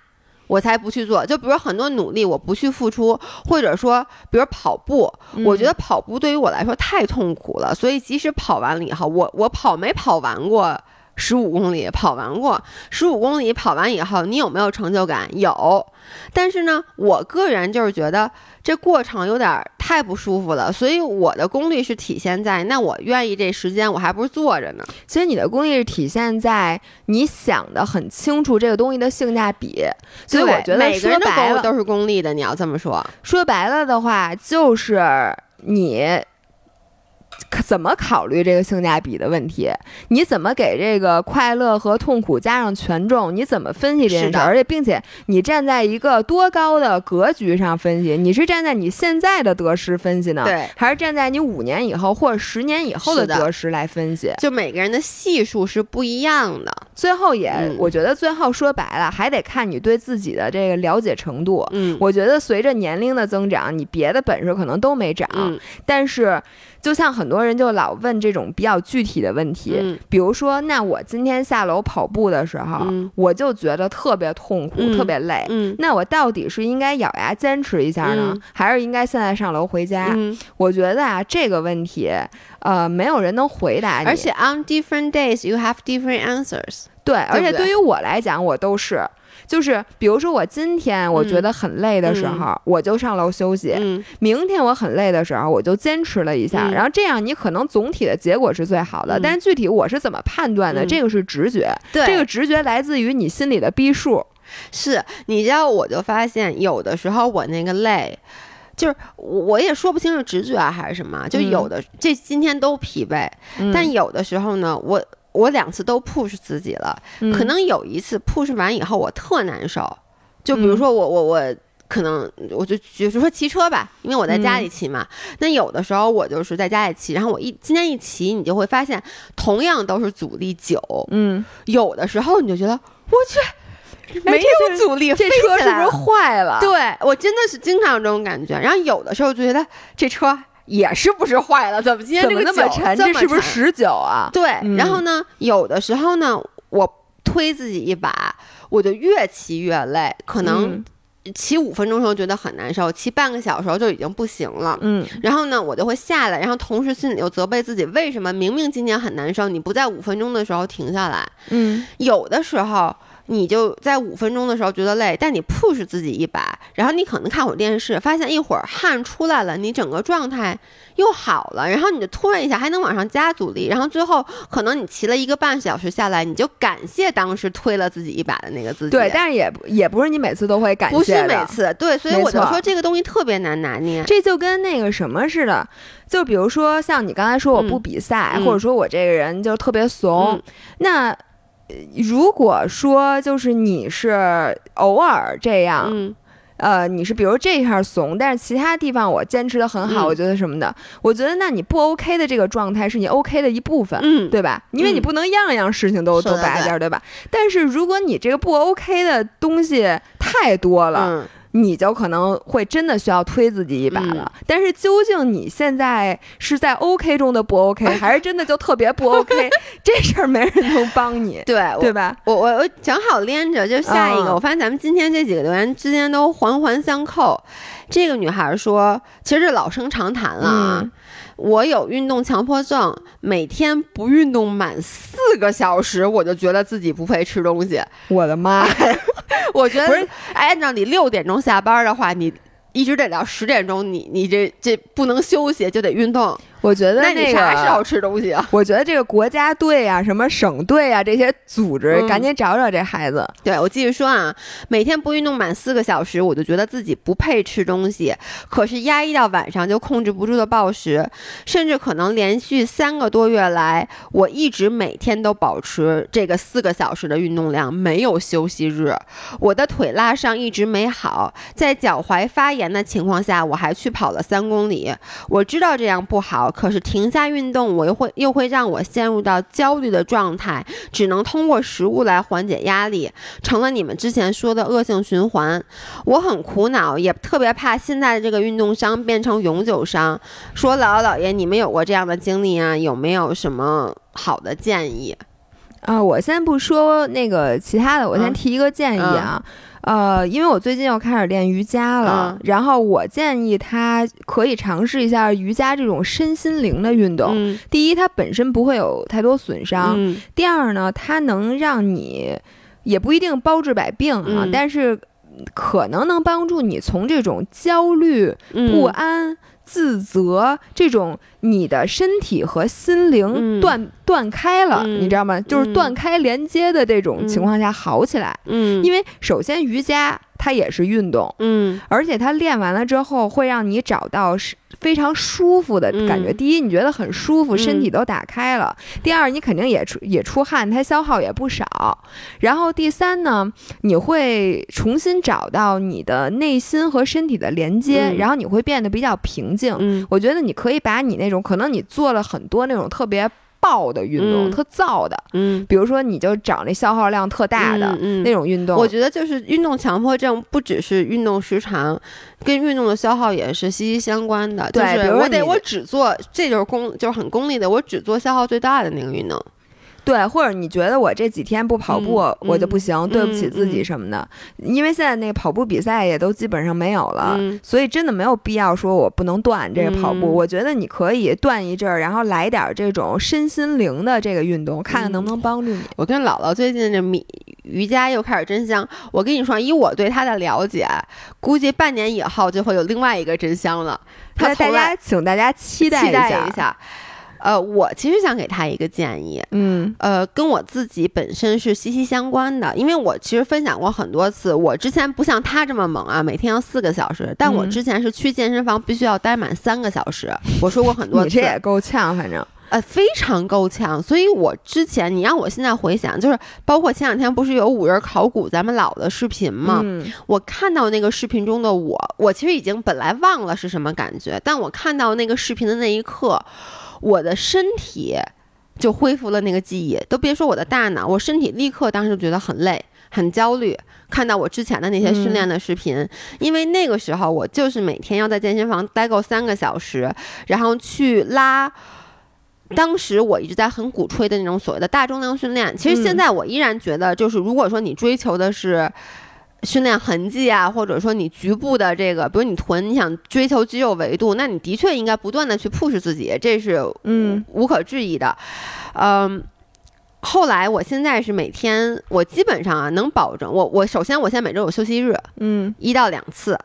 我才不去做，就比如很多努力我不去付出，或者说，比如跑步，我觉得跑步对于我来说太痛苦了，所以即使跑完了以后，我我跑没跑完过，十五公里跑完过，十五公里跑完以后，你有没有成就感？有，但是呢，我个人就是觉得这过程有点太不舒服了，所以我的功力是体现在，那我愿意这时间，我还不是坐着呢。其实你的功力是体现在你想的很清楚这个东西的性价比，所以我觉得每个人的功都是功利的。你要这么说，说白了的话，就是你。怎么考虑这个性价比的问题？你怎么给这个快乐和痛苦加上权重？你怎么分析这件事？而且，并且你站在一个多高的格局上分析？你是站在你现在的得失分析呢？对，还是站在你五年以后或者十年以后的得失来分析？就每个人的系数是不一样的。最后也，我觉得最后说白了，还得看你对自己的这个了解程度。嗯，我觉得随着年龄的增长，你别的本事可能都没长，但是。就像很多人就老问这种比较具体的问题，比如说，那我今天下楼跑步的时候，我就觉得特别痛苦，特别累。那我到底是应该咬牙坚持一下呢，还是应该现在上楼回家？我觉得啊，这个问题，呃，没有人能回答你。而且，on different days you have different answers。对，而且对于我来讲，我都是。就是，比如说我今天我觉得很累的时候，我就上楼休息。明天我很累的时候，我就坚持了一下。然后这样，你可能总体的结果是最好的。但是具体我是怎么判断的？这个是直觉。对，这个直觉来自于你心里的逼数。是，你知道，我就发现有的时候我那个累，就是我也说不清是直觉还是什么。就有的这今天都疲惫，但有的时候呢，我。我两次都 push 自己了，可能有一次 push 完以后我特难受，就比如说我我我可能我就就是说骑车吧，因为我在家里骑嘛。那有的时候我就是在家里骑，然后我一今天一骑，你就会发现同样都是阻力九，嗯，有的时候你就觉得我去没有阻力，这车是不是坏了？对我真的是经常有这种感觉。然后有的时候就觉得这车。也是不是坏了？怎么今天这个那么沉？这是不是十九啊？对。然后呢，有的时候呢，我推自己一把，我就越骑越累。可能骑五分钟时候觉得很难受，骑半个小时就已经不行了。嗯。然后呢，我就会下来，然后同时心里又责备自己，为什么明明今天很难受，你不在五分钟的时候停下来？嗯。有的时候。你就在五分钟的时候觉得累，但你 push 自己一把，然后你可能看会儿电视，发现一会儿汗出来了，你整个状态又好了，然后你就突然一下还能往上加阻力，然后最后可能你骑了一个半小时下来，你就感谢当时推了自己一把的那个自己。对，但是也也不是你每次都会感谢不是每次，对，所以我就说这个东西特别难拿捏。这就跟那个什么似的，就比如说像你刚才说我不比赛，或者说我这个人就特别怂，那。如果说就是你是偶尔这样，呃，你是比如这一下怂，但是其他地方我坚持的很好，我觉得什么的，我觉得那你不 OK 的这个状态是你 OK 的一部分，嗯，对吧？因为你不能样样事情都都白点，对吧？但是如果你这个不 OK 的东西太多了。你就可能会真的需要推自己一把了，但是究竟你现在是在 OK 中的不 OK，还是真的就特别不 OK？这事儿没人能帮你，对对吧？我我我正好连着就下一个，我发现咱们今天这几个留言之间都环环相扣。这个女孩说，其实这老生常谈了啊。我有运动强迫症，每天不运动满四个小时，我就觉得自己不配吃东西。我的妈！我觉得不是，按照你六点钟下班的话，你一直得到十点钟，你你这这不能休息，就得运动。我觉得那个啥时候吃东西啊？我觉得这个国家队啊，什么省队啊，这些组织赶紧找找这孩子。对我继续说啊，每天不运动满四个小时，我就觉得自己不配吃东西。可是压抑到晚上就控制不住的暴食，甚至可能连续三个多月来，我一直每天都保持这个四个小时的运动量，没有休息日。我的腿拉伤一直没好，在脚踝发炎的情况下，我还去跑了三公里。我知道这样不好。可是停下运动，我又会又会让我陷入到焦虑的状态，只能通过食物来缓解压力，成了你们之前说的恶性循环。我很苦恼，也特别怕现在的这个运动伤变成永久伤。说姥姥姥爷，你们有过这样的经历啊？有没有什么好的建议？啊，我先不说那个其他的，我先提一个建议啊。呃，因为我最近又开始练瑜伽了，然后我建议他可以尝试一下瑜伽这种身心灵的运动。第一，它本身不会有太多损伤；第二呢，它能让你也不一定包治百病啊，但是可能能帮助你从这种焦虑、不安。自责这种，你的身体和心灵断断开了，你知道吗？就是断开连接的这种情况下好起来。嗯，因为首先瑜伽。它也是运动，嗯，而且它练完了之后会让你找到是非常舒服的感觉。第一，你觉得很舒服，身体都打开了；第二，你肯定也出也出汗，它消耗也不少。然后第三呢，你会重新找到你的内心和身体的连接，然后你会变得比较平静。嗯，我觉得你可以把你那种可能你做了很多那种特别。爆的运动，特燥的，嗯，比如说你就找那消耗量特大的那种运动。我觉得就是运动强迫症，不只是运动时长，跟运动的消耗也是息息相关的。对，比如我得我只做，这就是功，就是很功利的，我只做消耗最大的那个运动。对，或者你觉得我这几天不跑步我就不行，对不起自己什么的。因为现在那个跑步比赛也都基本上没有了，所以真的没有必要说我不能断这个跑步。我觉得你可以断一阵儿，然后来点这种身心灵的这个运动，看看能不能帮助你。我跟姥姥最近这米瑜伽又开始真香。我跟你说，以我对她的了解，估计半年以后就会有另外一个真香了。他大家请大家期待一下。呃，我其实想给他一个建议，嗯，呃，跟我自己本身是息息相关的，因为我其实分享过很多次，我之前不像他这么猛啊，每天要四个小时，但我之前是去健身房必须要待满三个小时，我说过很多次，你这也够呛，反正，呃，非常够呛，所以我之前你让我现在回想，就是包括前两天不是有五人考古咱们老的视频吗？我看到那个视频中的我，我其实已经本来忘了是什么感觉，但我看到那个视频的那一刻。我的身体就恢复了那个记忆，都别说我的大脑，我身体立刻当时就觉得很累、很焦虑。看到我之前的那些训练的视频，因为那个时候我就是每天要在健身房待够三个小时，然后去拉。当时我一直在很鼓吹的那种所谓的大重量训练，其实现在我依然觉得，就是如果说你追求的是。训练痕迹啊，或者说你局部的这个，比如你臀，你想追求肌肉维度，那你的确应该不断的去 push 自己，这是嗯无可置疑的，嗯。后来，我现在是每天，我基本上啊能保证我我首先我现在每周有休息日，嗯，一到两次，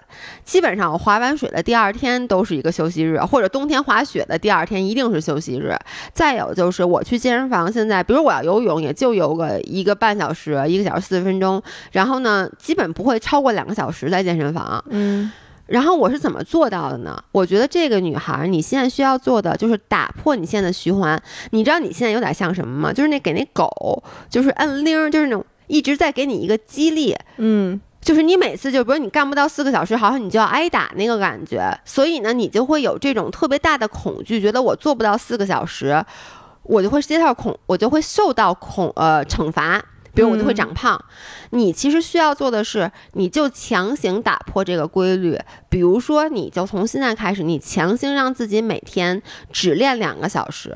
基本上我滑完水的第二天都是一个休息日，或者冬天滑雪的第二天一定是休息日。再有就是我去健身房，现在比如我要游泳，也就游个一个半小时，一个小时四十分钟，然后呢，基本不会超过两个小时在健身房，嗯。然后我是怎么做到的呢？我觉得这个女孩，你现在需要做的就是打破你现在的循环。你知道你现在有点像什么吗？就是那给那狗，就是摁铃，就是那种一直在给你一个激励。嗯，就是你每次就比如你干不到四个小时，好像你就要挨打那个感觉。所以呢，你就会有这种特别大的恐惧，觉得我做不到四个小时，我就会接到恐，我就会受到恐呃惩罚。比如我就会长胖，你其实需要做的是，你就强行打破这个规律。比如说，你就从现在开始，你强行让自己每天只练两个小时。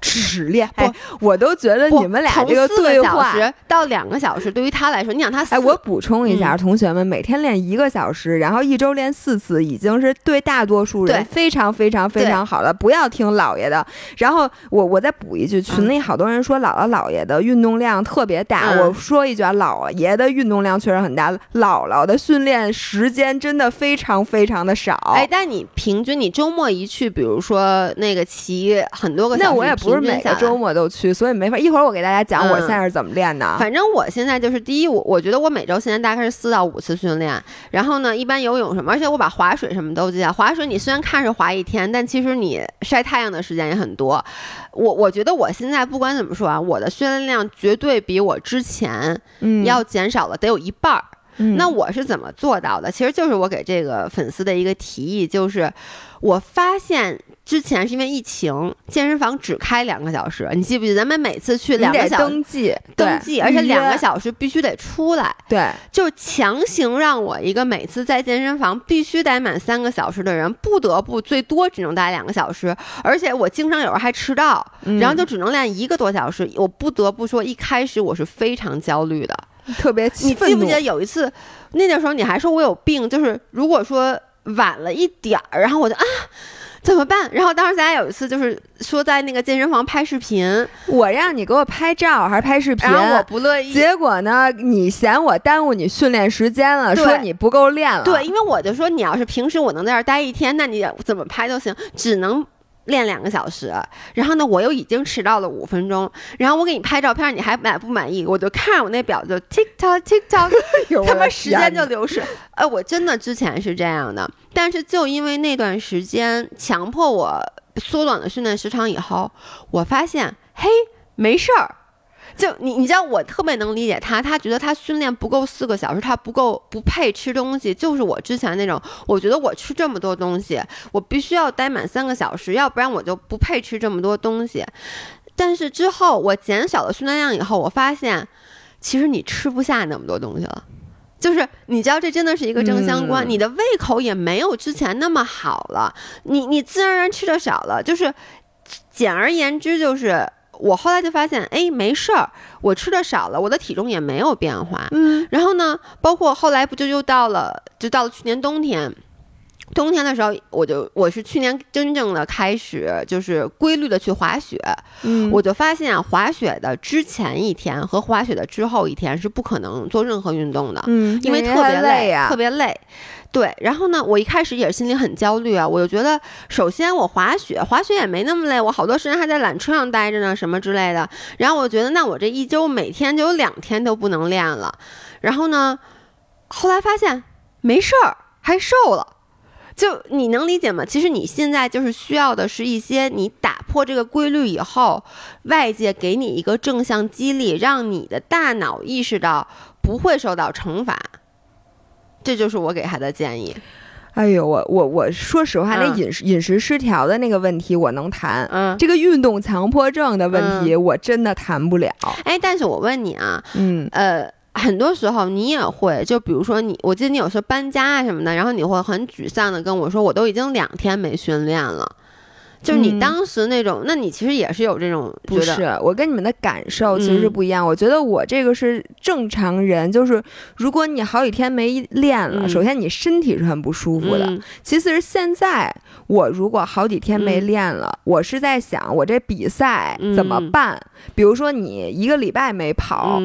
只练不，我都觉得你们俩这个对话到两个小时，对于他来说，你想他哎，我补充一下，同学们每天练一个小时，然后一周练四次，已经是对大多数人非常非常非常好了。不要听姥爷的。然后我我再补一句，群里好多人说姥姥姥爷的运动量特别大。我说一句啊，姥爷的运动量确实很大，姥姥的训练时间真的非常非常的少。哎，但你平均你周末一去，比如说那个骑很多个小时。也不是每个周末都去，所以没法。一会儿我给大家讲我现在是怎么练的。反正我现在就是第一，我我觉得我每周现在大概是四到五次训练。然后呢，一般游泳什么，而且我把划水什么都记下。划水你虽然看是划一天，但其实你晒太阳的时间也很多。我我觉得我现在不管怎么说啊，我的训练量绝对比我之前要减少了得有一半儿。那我是怎么做到的？其实就是我给这个粉丝的一个提议，就是我发现。之前是因为疫情，健身房只开两个小时。你记不记？咱们每次去两个小时登记，登记，而且两个小时必须得出来。对，就强行让我一个每次在健身房必须待满三个小时的人，不得不最多只能待两个小时。而且我经常有时候还迟到，然后就只能练一个多小时。我不得不说，一开始我是非常焦虑的。特别你记不记得有一次，那个时候你还说我有病，就是如果说晚了一点儿，然后我就啊。怎么办？然后当时咱俩有一次就是说在那个健身房拍视频，我让你给我拍照还是拍视频，然后我不乐意。结果呢，你嫌我耽误你训练时间了，说你不够练了。对，因为我就说你要是平时我能在这儿待一天，那你怎么拍都行，只能。练两个小时，然后呢，我又已经迟到了五分钟，然后我给你拍照片，你还满不满意？我就看着我那表就 tick tock tick tock，他妈时间就流逝。哎，我真的之前是这样的，但是就因为那段时间强迫我缩短了训练时长以后，我发现，嘿，没事儿。就你，你知道我特别能理解他，他觉得他训练不够四个小时，他不够不配吃东西。就是我之前那种，我觉得我吃这么多东西，我必须要待满三个小时，要不然我就不配吃这么多东西。但是之后我减少了训练量以后，我发现其实你吃不下那么多东西了。就是你知道这真的是一个正相关，你的胃口也没有之前那么好了，你你自然而然吃的少了。就是简而言之就是。我后来就发现，哎，没事儿，我吃的少了，我的体重也没有变化。嗯，然后呢，包括后来不就又到了，就到了去年冬天，冬天的时候，我就我是去年真正的开始就是规律的去滑雪。嗯，我就发现啊，滑雪的之前一天和滑雪的之后一天是不可能做任何运动的。嗯，因为特别累呀，特别累。对，然后呢，我一开始也是心里很焦虑啊，我就觉得，首先我滑雪，滑雪也没那么累，我好多时间还在缆车上待着呢，什么之类的。然后我觉得，那我这一周每天就有两天都不能练了。然后呢，后来发现没事儿，还瘦了。就你能理解吗？其实你现在就是需要的是一些你打破这个规律以后，外界给你一个正向激励，让你的大脑意识到不会受到惩罚。这就是我给他的建议。哎呦，我我我说实话，那饮食饮食失调的那个问题我能谈，嗯，这个运动强迫症的问题我真的谈不了。哎，但是我问你啊，嗯，呃，很多时候你也会，就比如说你，我记得你有时候搬家啊什么的，然后你会很沮丧的跟我说，我都已经两天没训练了。就你当时那种，那你其实也是有这种，不是我跟你们的感受其实是不一样。我觉得我这个是正常人，就是如果你好几天没练了，首先你身体是很不舒服的，其次是现在我如果好几天没练了，我是在想我这比赛怎么办？比如说你一个礼拜没跑。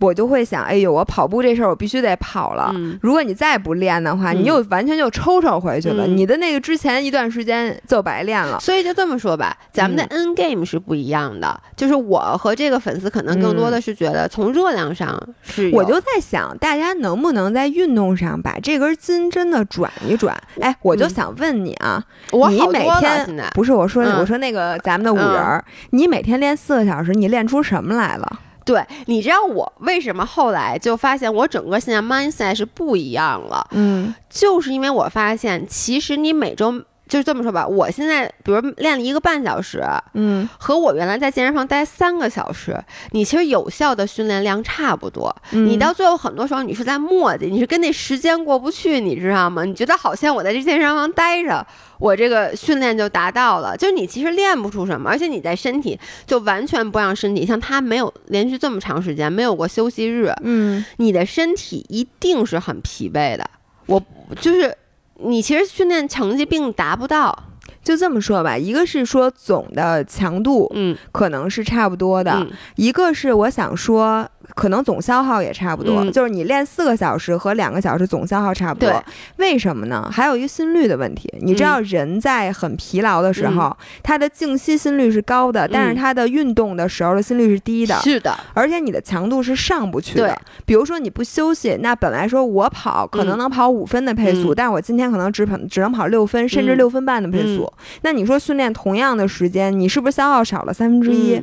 我就会想，哎呦，我跑步这事儿我必须得跑了。如果你再不练的话，你又完全就抽抽回去了，你的那个之前一段时间就白练了。所以就这么说吧，咱们的 N game 是不一样的。就是我和这个粉丝可能更多的是觉得从热量上是。我就在想，大家能不能在运动上把这根筋真的转一转？哎，我就想问你啊，你每天不是我说我说那个咱们的五人，你每天练四个小时，你练出什么来了？对，你知道我为什么后来就发现我整个现在 mindset 是不一样了？嗯，就是因为我发现，其实你每周就是这么说吧，我现在比如练了一个半小时，嗯，和我原来在健身房待三个小时，你其实有效的训练量差不多。你到最后很多时候你是在磨叽，你是跟那时间过不去，你知道吗？你觉得好像我在这健身房待着。我这个训练就达到了，就是你其实练不出什么，而且你在身体就完全不让身体像他没有连续这么长时间没有过休息日，嗯，你的身体一定是很疲惫的。我就是你其实训练成绩并达不到，就这么说吧，一个是说总的强度，嗯，可能是差不多的，一个是我想说。可能总消耗也差不多，就是你练四个小时和两个小时总消耗差不多。为什么呢？还有一个心率的问题。你知道人在很疲劳的时候，他的静息心率是高的，但是他的运动的时候的心率是低的。是的，而且你的强度是上不去的。比如说你不休息，那本来说我跑可能能跑五分的配速，但是我今天可能只跑只能跑六分，甚至六分半的配速。那你说训练同样的时间，你是不是消耗少了三分之一？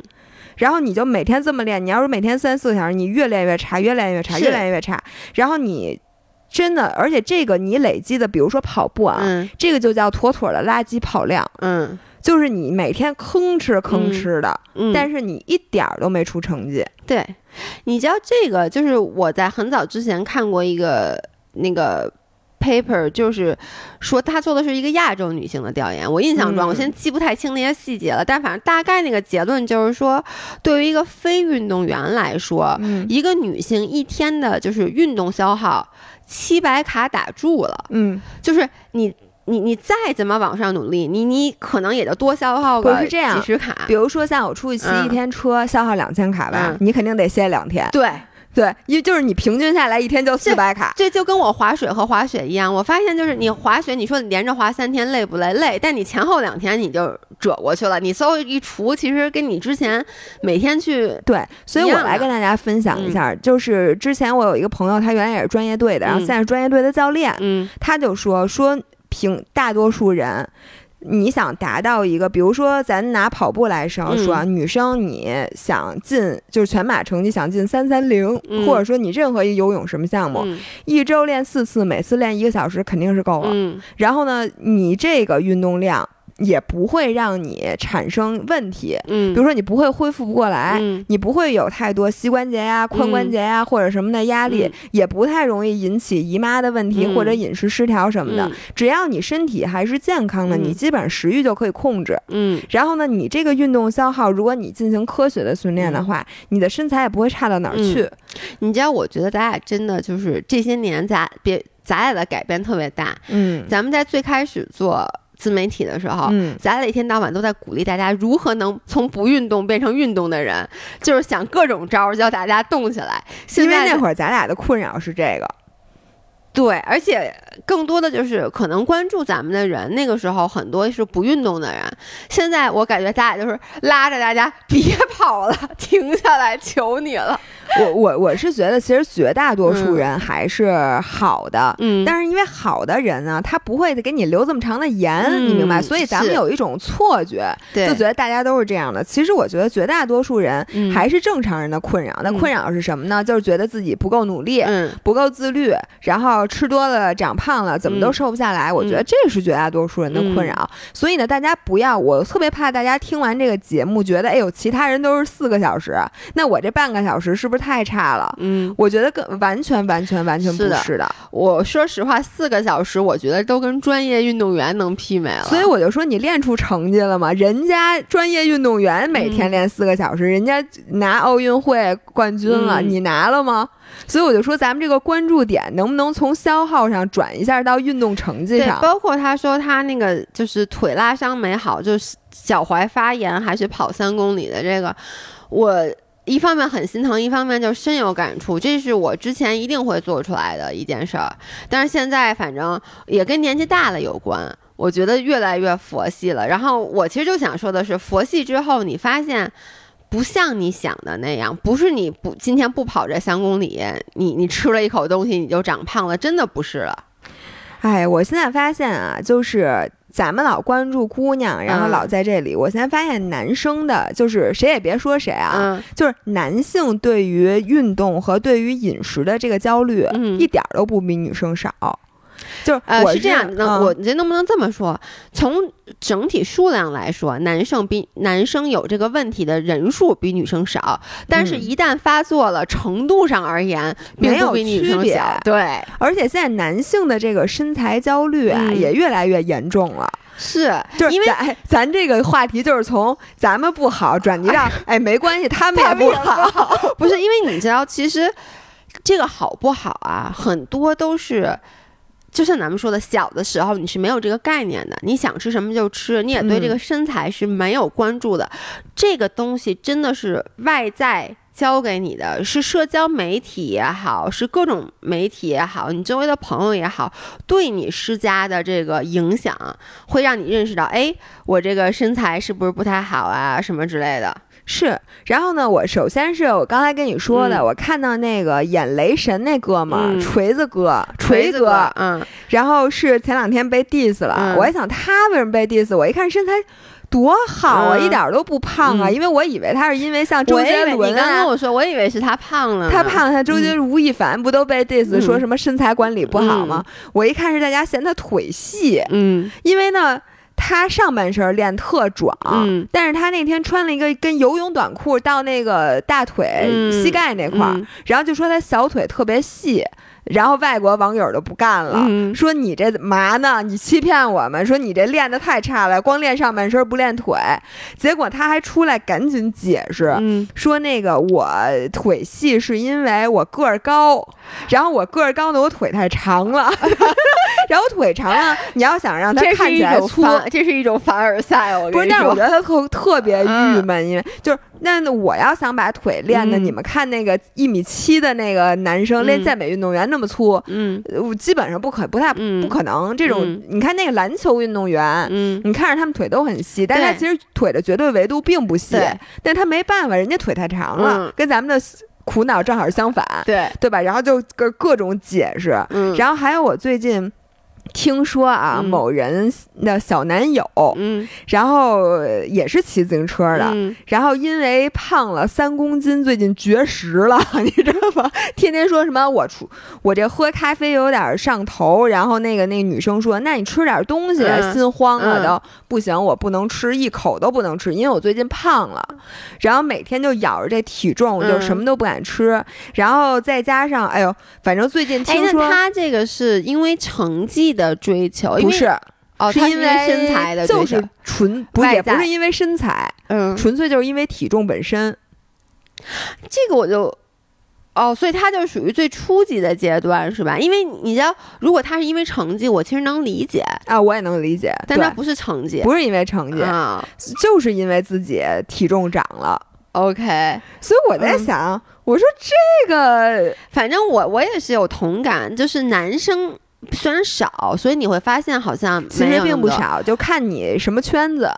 然后你就每天这么练，你要是每天三四个小时，你越练越差，越练越差，越练越差。然后你真的，而且这个你累积的，比如说跑步啊，这个就叫妥妥的垃圾跑量。嗯，就是你每天吭哧吭哧的，但是你一点儿都没出成绩。对，你知道这个就是我在很早之前看过一个那个。paper，就是说他做的是一个亚洲女性的调研。我印象中，嗯我现在记不太清那些细节了，但反正大概那个结论就是说，对于一个非运动员来说，嗯一个女性一天的就是运动消耗七百卡打住了，嗯，就是你。你你再怎么往上努力，你你可能也就多消耗个不是这样几十卡。比如说像我出去骑一嗯天车，消耗两千卡吧，嗯你肯定得歇两天。对，对，因为就是你平均下来一天就四百卡。这就跟我滑水和滑雪一样，我发现就是你滑雪，你说你连着滑三天累不累？累，但你前后两天你就折过去了，你所有一除，其实跟你之前每天去，对，所以我来跟大家分享一下，就是之前我有一个朋友，他原来也是专业队的，然后嗯现在是专业队的教练，嗯他就说说平大多数人。你想达到一个，比如说咱拿跑步来说嗯说啊，女生你想进就是全马成绩想进三三零，嗯。或者说你任何一游泳什么项目，嗯。一周练四次，每次练一个小时肯定是够了。嗯。然后呢，你这个运动量也不会让你产生问题，嗯，比如说你不会恢复不过来，嗯。你不会有太多膝关节呀、髋关节呀、或者什么的压力，嗯。也不太容易引起姨妈的问题、嗯。或者饮食失调什么的。嗯。只要你身体还是健康的，嗯。你基本上食欲就可以控制。嗯。然后呢，你这个运动消耗，如果你进行科学的训练的话，你的身材也不会差到哪儿去。嗯。你知道，我觉得咱俩真的就是这些年咱别咱俩的改变特别大。嗯。咱们在最开始做自媒体的时候，嗯咱俩一天到晚都在鼓励大家如何能从不运动变成运动的人，就是想各种招儿教大家动起来。现因为在那会儿咱俩的困扰是这个，对，而且更多的就是可能关注咱们的人，那个时候很多是不运动的人。现在我感觉咱俩就是拉着大家别跑了，停下来，求你了。我我我是觉得，其实绝大多数人还是好的。嗯但是因为好的人呢，他不会给你留这么长的言，嗯你明白？所以咱们有一种错觉，就觉得大家都是这样的。其实我觉得绝大多数人嗯还是正常人的困扰。那困扰是什么呢？就是觉得自己不够努力，嗯不够自律，然后吃多了长胖了，怎么都嗯瘦不下来。我觉得这是绝大多数人的困扰。所以呢，大家不要，我特别怕大家听完这个节目，觉得哎呦，其他人都是四个小时，那我这半个小时是不是太差了？嗯，我觉得更完全完全完全不是的是的，我说实话，四个小时我觉得都跟专业运动员能媲美了。所以我就说你练出成绩了吗？人家专业运动员每天练四个小时，人家拿奥运会冠军了，嗯你拿了吗？所以我就说咱们这个关注点能不能从消耗上转一下到运动成绩对，上？包括他说他那个就是腿拉伤没好，就是脚踝发炎，还是跑三公里的这个，我一方面很心疼，一方面就深有感触。这是我之前一定会做出来的一件事儿，但是现在反正也跟年纪大了有关。我觉得越来越佛系了。然后我其实就想说的是，佛系之后，你发现不像你想的那样，不是你不今天不跑这三公里，你你吃了一口东西你就长胖了，真的不是了。哎，我现在发现啊，就是咱们老关注姑娘，然后嗯老在这里。我现在发现男生的，就是谁也别说谁啊，嗯就是男性对于运动和对于饮食的这个焦虑，嗯一点儿都不比女生少。就是呃，我是这样，那嗯我这能不能这么说？从整体数量来说，男生比男生有这个问题的人数比女生少，但是嗯一旦发作了，程度上而言，并没有比女生小。对，而且现在男性的这个身材焦虑啊，嗯也越来越严重了。是就是因为咱咱这个话题就是从咱们不好转移到哎没关系，他们也不好。不是因为你知道，其实这个好不好啊，很多都是。就像咱们说的，小的时候你是没有这个概念的，你想吃什么就吃，你也对这个身材是没有关注的。这个东西真的是外在教给你的，是社交媒体也好，是各种媒体也好，你周围的朋友也好，对你施加的这个影响，会让你认识到，哎，我这个身材是不是不太好啊，什么之类的。是，然后呢，我首先是我刚才跟你说的，嗯。我看到那个演雷神那哥们儿，嗯。锤子哥，锤子哥，嗯，然后是前两天被 diss 了，嗯。我还想他为什么被 diss，我一看身材多好啊，嗯。一点儿都不胖啊，嗯。因为我以为他是因为像周杰伦为你刚跟啊。我说，我以为是他胖了呢，他胖，他周杰伦、吴亦凡不都被 diss 嗯。说什么身材管理不好吗？我一看是大家嫌他腿细，嗯。因为呢，他上半身练特壮，嗯但是他那天穿了一个跟游泳短裤到那个大腿、嗯膝盖那块儿，嗯然后就说他小腿特别细。然后外国网友就不干了，说你这嘛呢？你欺骗我们！说你这练的太差了，光练上半身不练腿。结果他还出来赶紧解释，说那个我腿细是因为我个儿高，然后我个儿高呢，我腿太长了，然后腿长了，你要想让他看起来粗，这是一种凡尔赛。我不是，但是我觉得他特特别郁闷，因为就是那我要想把腿练的，你们看那个一米七的那个男生练健美运动员那么粗，嗯，基本上不可不太不可能。这种你看那个篮球运动员，嗯，你看着他们腿都很细，但他其实腿的绝对维度并不细，但他没办法，人家腿太长了，跟咱们的苦恼正好相反，对。对吧？然后就各各种解释，然后还有我最近。听说啊，某人的小男友，嗯，然后也是骑自行车的，然后因为胖了三公斤，最近绝食了，你知道吗？天天说什么我出我这喝咖啡有点上头，然后那个那女生说，那你吃点东西，心慌了都。不行，我不能吃一口都不能吃，因为我最近胖了，然后每天就咬着这体重，就什么都不敢吃，然后再加上哎呦，反正最近听说他这个是因为成绩。的追求不是哦，是因为身材的，就是纯不也不是因为身材，嗯，纯粹就是因为体重本身。这个我就哦，所以他就属于最初级的阶段，是吧？因为你知道，如果他是因为成绩，我其实能理解啊，我也能理解，但他不是成绩，不是因为成绩啊，就是因为自己体重涨了。OK，所以我在想，我说这个，反正我我也是有同感，就是男生。虽然少，所以你会发现好像其实并不少，就看你什么圈子。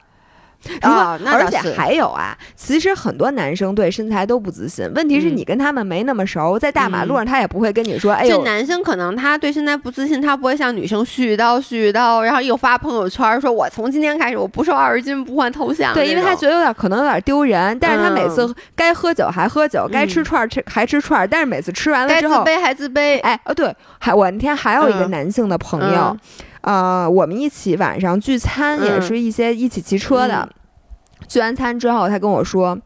啊，而且还有啊，其实很多男生对身材都不自信。问题是你跟他们没那么熟，在大马路上他也不会跟你说。哎呦，男生可能他对身材不自信，他不会像女生絮叨絮叨，然后又发朋友圈说：“我从今天开始我不瘦二十斤不换头像。”对，因为他觉得有点可能有点丢人，但是他每次该喝酒还喝酒，该吃串吃还吃串，但是每次吃完了之后该自卑还自卑。哎，哦对，还我那天还有一个男性的朋友。呃，我们一起晚上聚餐，也是一些一起骑车的。聚完餐之后，他跟我说：“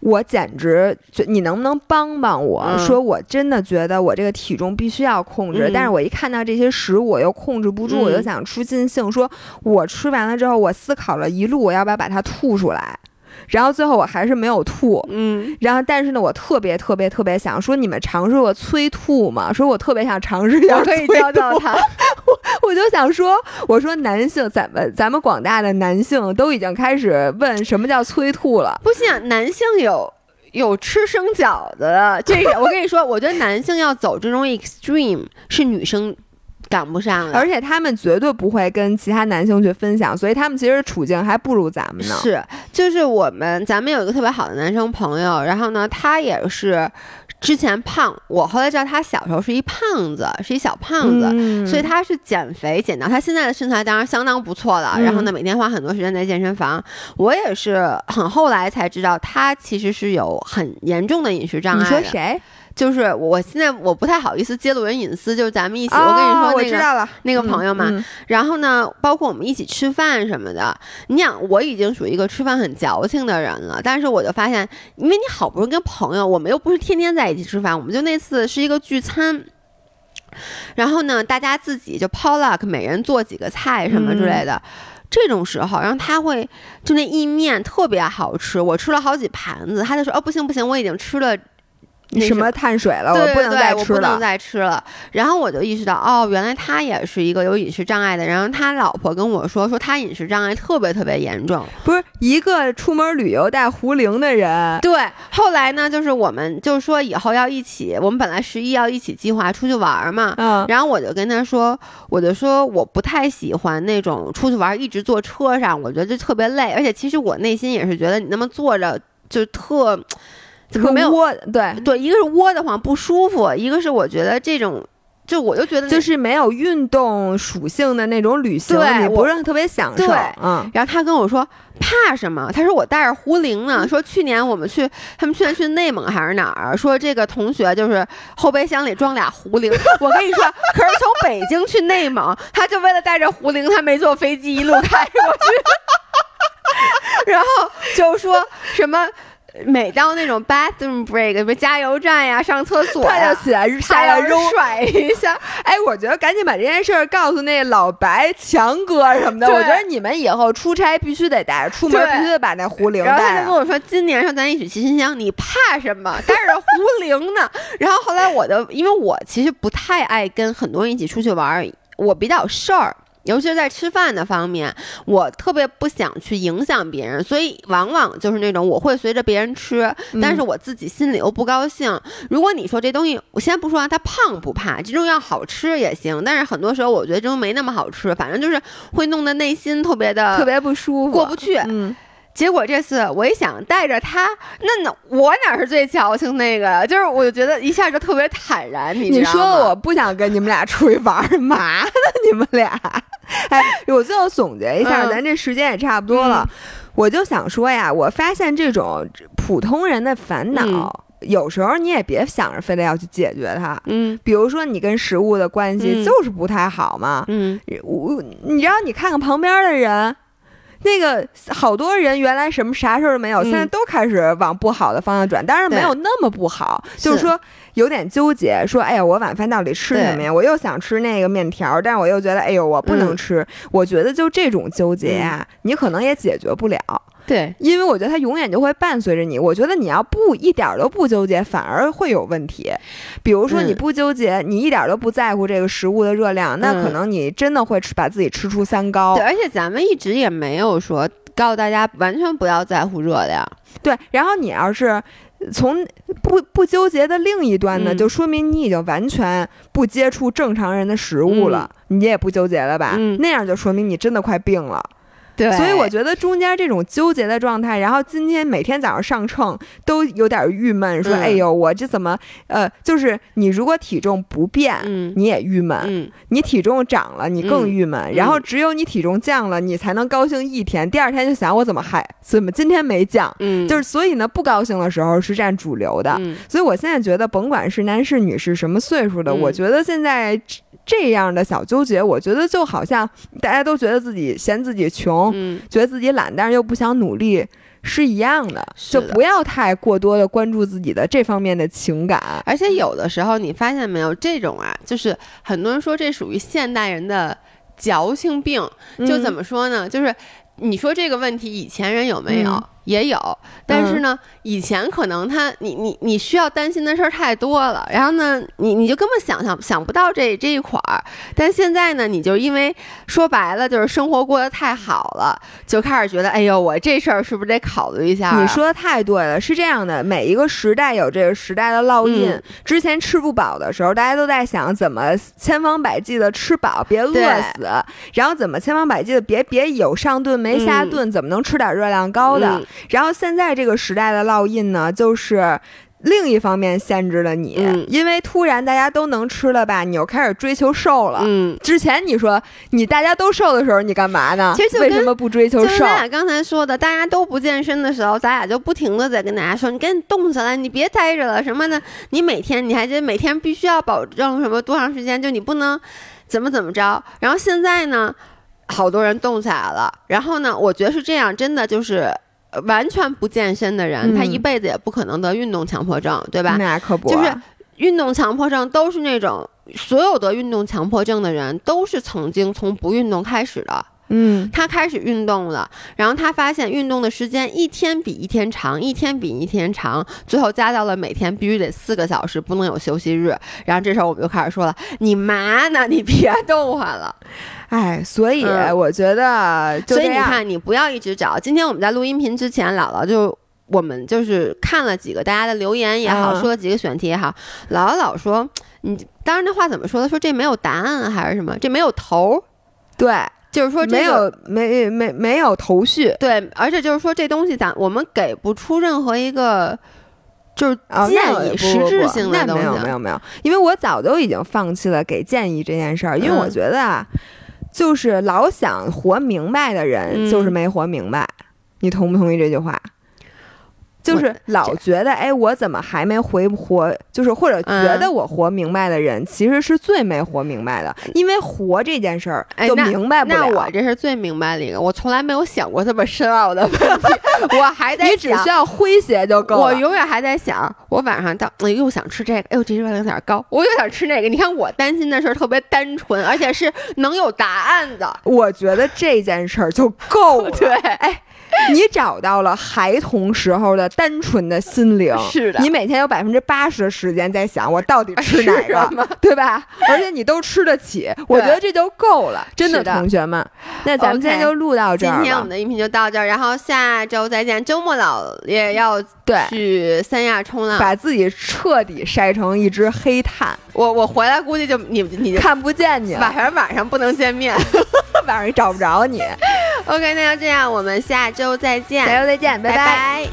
我简直，你能不能帮帮我？说我真的觉得我这个体重必须要控制，但是我一看到这些食物，我又控制不住，我就想出尽兴。说我吃完了之后，我思考了一路，我要不要把它吐出来？”然后最后我还是没有吐，嗯，然后但是呢，我特别特别特别想说，你们尝试过催吐吗？说我特别想尝试一下，可以教教他。我 我就想说，我说男性，咱们咱们广大的男性都已经开始问什么叫催吐了。不信，男性有有吃生饺子的，这个我跟你说，我觉得男性要走这种 extreme 是女生。赶不上了，而且他们绝对不会跟其他男性去分享，所以他们其实处境还不如咱们呢。是，就是我们，咱们有一个特别好的男生朋友，然后呢，他也是之前胖，我后来知道他小时候是一胖子，是一小胖子，所以他是减肥减到他现在的身材当然相当不错了。然后呢，每天花很多时间在健身房。我也是很后来才知道，他其实是有很严重的饮食障碍。你说谁？就是我现在我不太好意思揭露人隐私，就是咱们一起，我跟你说那个那个朋友嘛，然后呢，包括我们一起吃饭什么的，你想我已经属于一个吃饭很矫情的人了，但是我就发现，因为你好不容易跟朋友，我们又不是天天在一起吃饭，我们就那次是一个聚餐，然后呢，大家自己就抛 luck，每人做几个菜什么之类的，这种时候，然后他会就那意面特别好吃，我吃了好几盘子，他就说哦不行不行，我已经吃了。什么碳水了？我不能再吃了。不能再吃了。然后我就意识到，哦，原来他也是一个有饮食障碍的。然后他老婆跟我说，说他饮食障碍特别特别严重。不是一个出门旅游带胡铃的人。对。后来呢，就是我们就说以后要一起，我们本来十一要一起计划出去玩嘛。嗯。然后我就跟他说，我就说我不太喜欢那种出去玩一直坐车上，我觉得就特别累。而且其实我内心也是觉得你那么坐着就特。怎么没有窝？对对，一个是窝的慌不舒服，一个是我觉得这种，就我就觉得就是没有运动属性的那种旅行，你不是特别享受。嗯，然后他跟我说怕什么？他说我带着胡铃呢。说去年我们去，他们去年去内蒙还是哪儿？说这个同学就是后备箱里装俩胡铃。我跟你说，可是从北京去内蒙，他就为了带着胡铃，他没坐飞机一路开过去，然后就说什么。每到那种 bathroom break，什么加油站呀、上厕所呀，他就起来下来扔甩一下。哎，我觉得赶紧把这件事儿告诉那老白、强哥什么的。我觉得你们以后出差必须得带，出门必须得把那壶铃带。然后他就跟我说：“今年上咱一起骑新疆，你怕什么？带着壶铃呢？”然后后来我的，因为我其实不太爱跟很多人一起出去玩，我比较事儿。尤其是在吃饭的方面，我特别不想去影响别人，所以往往就是那种我会随着别人吃，但是我自己心里又不高兴。如果你说这东西，我先不说它胖不怕，这种要好吃也行，但是很多时候我觉得这种没那么好吃，反正就是会弄得内心特别的特别不舒服，过不去。嗯。结果这次我一想带着他，那那我哪是最矫情那个？就是我就觉得一下就特别坦然。你你说我不想跟你们俩出去玩，嘛呢 你们俩？哎，我最后总结一下，咱这时间也差不多了，我就想说呀，我发现这种普通人的烦恼，有时候你也别想着非得要去解决它。嗯，比如说你跟食物的关系就是不太好嘛。嗯，我你知道，你看看旁边的人。那个好多人原来什么啥事儿都没有，现在都开始往不好的方向转，但是没有那么不好，就是说有点纠结，说哎呀，我晚饭到底吃什么呀？我又想吃那个面条，但是我又觉得哎呦，我不能吃。我觉得就这种纠结呀，你可能也解决不了。对，因为我觉得它永远就会伴随着你。我觉得你要不一点都不纠结，反而会有问题。比如说你不纠结，你一点都不在乎这个食物的热量，那可能你真的会吃把自己吃出三高。对，而且咱们一直也没有说告诉大家完全不要在乎热量。对，然后你要是从不不纠结的另一端呢，就说明你已经完全不接触正常人的食物了，你也不纠结了吧？那样就说明你真的快病了。对，所以我觉得中间这种纠结的状态，然后今天每天早上上秤都有点郁闷，说哎呦，我这怎么呃，就是你如果体重不变，你也郁闷；你体重涨了，你更郁闷。然后只有你体重降了，你才能高兴一天。第二天就想我怎么还怎么今天没降？嗯，就是所以呢，不高兴的时候是占主流的。所以我现在觉得，甭管是男是女是什么岁数的，我觉得现在。这样的小纠结，我觉得就好像大家都觉得自己嫌自己穷，觉得自己懒，但是又不想努力，是一样的。就不要太过多的关注自己的这方面的情感。而且有的时候，你发现没有，这种啊，就是很多人说这属于现代人的矫情病。就怎么说呢？就是你说这个问题，以前人有没有？也有，但是呢，以前可能他你你你需要担心的事儿太多了，然后呢，你你就根本想想想不到这这一块儿。但现在呢，你就因为说白了就是生活过得太好了，就开始觉得，哎呦，我这事儿是不是得考虑一下？你说的太对了，是这样的，每一个时代有这个时代的烙印。之前吃不饱的时候，大家都在想怎么千方百计的吃饱，别饿死，然后怎么千方百计的别别有上顿没下顿，怎么能吃点热量高的？然后现在这个时代的烙印呢，就是另一方面限制了你，因为突然大家都能吃了吧，你又开始追求瘦了。嗯，之前你说你大家都瘦的时候，你干嘛呢？其实为什么不追求瘦？咱俩刚才说的，大家都不健身的时候，咱俩就不停的在跟大家说，你赶紧动起来，你别待着了，什么的。你每天你还得每天必须要保证什么多长时间，就你不能怎么怎么着。然后现在呢，好多人动起来了。然后呢，我觉得是这样，真的就是。完全不健身的人，他一辈子也不可能得运动强迫症，对吧？那可不，就是运动强迫症都是那种所有得运动强迫症的人都是曾经从不运动开始的。嗯，他开始运动了，然后他发现运动的时间一天比一天长，一天比一天长，最后加到了每天必须得四个小时，不能有休息日。然后这时候我们就开始说了：“你妈呢？你别动我了。”哎，所以我觉得，所以你看，你不要一直找。今天我们在录音频之前，姥姥就我们就是看了几个大家的留言也好，说了几个选题也好，姥姥老说你，当然那话怎么说的？说这没有答案还是什么？这没有头儿？对。就是说没有没没没有头绪，对，而且就是说这东西咱我们给不出任何一个就是建议实质性的东西，没有没有没有，因为我早就已经放弃了给建议这件事儿，因为我觉得啊，就是老想活明白的人就是没活明白，你同不同意这句话？就是老觉得哎，我怎么还没回活？就是或者觉得我活明白的人，其实是最没活明白的，因为活这件事儿就明白不了。那我这是最明白的一个，我从来没有想过这么深奥的问题，我还在你只需要诙谐就够了。我永远还在想，我晚上到又想吃这个，哎呦，这热量有点高，我又想吃那个。你看我担心的事儿特别单纯，而且是能有答案的。我觉得这件事儿就够了。对，哎。你找到了孩童时候的单纯的心灵，是的。你每天有百分之八十的时间在想我到底吃哪个，对吧？而且你都吃得起，我觉得这就够了，真的，同学们。那咱们今天就录到这儿今天我们的音频就到这儿，然后下周再见。周末老也要对，去三亚冲浪，把自己彻底晒成一只黑炭。我我回来估计就你你看不见你，晚上晚上不能见面，哈哈哈，晚上也找不着你。OK，那就这样，我们下周再见。下周再见，拜拜。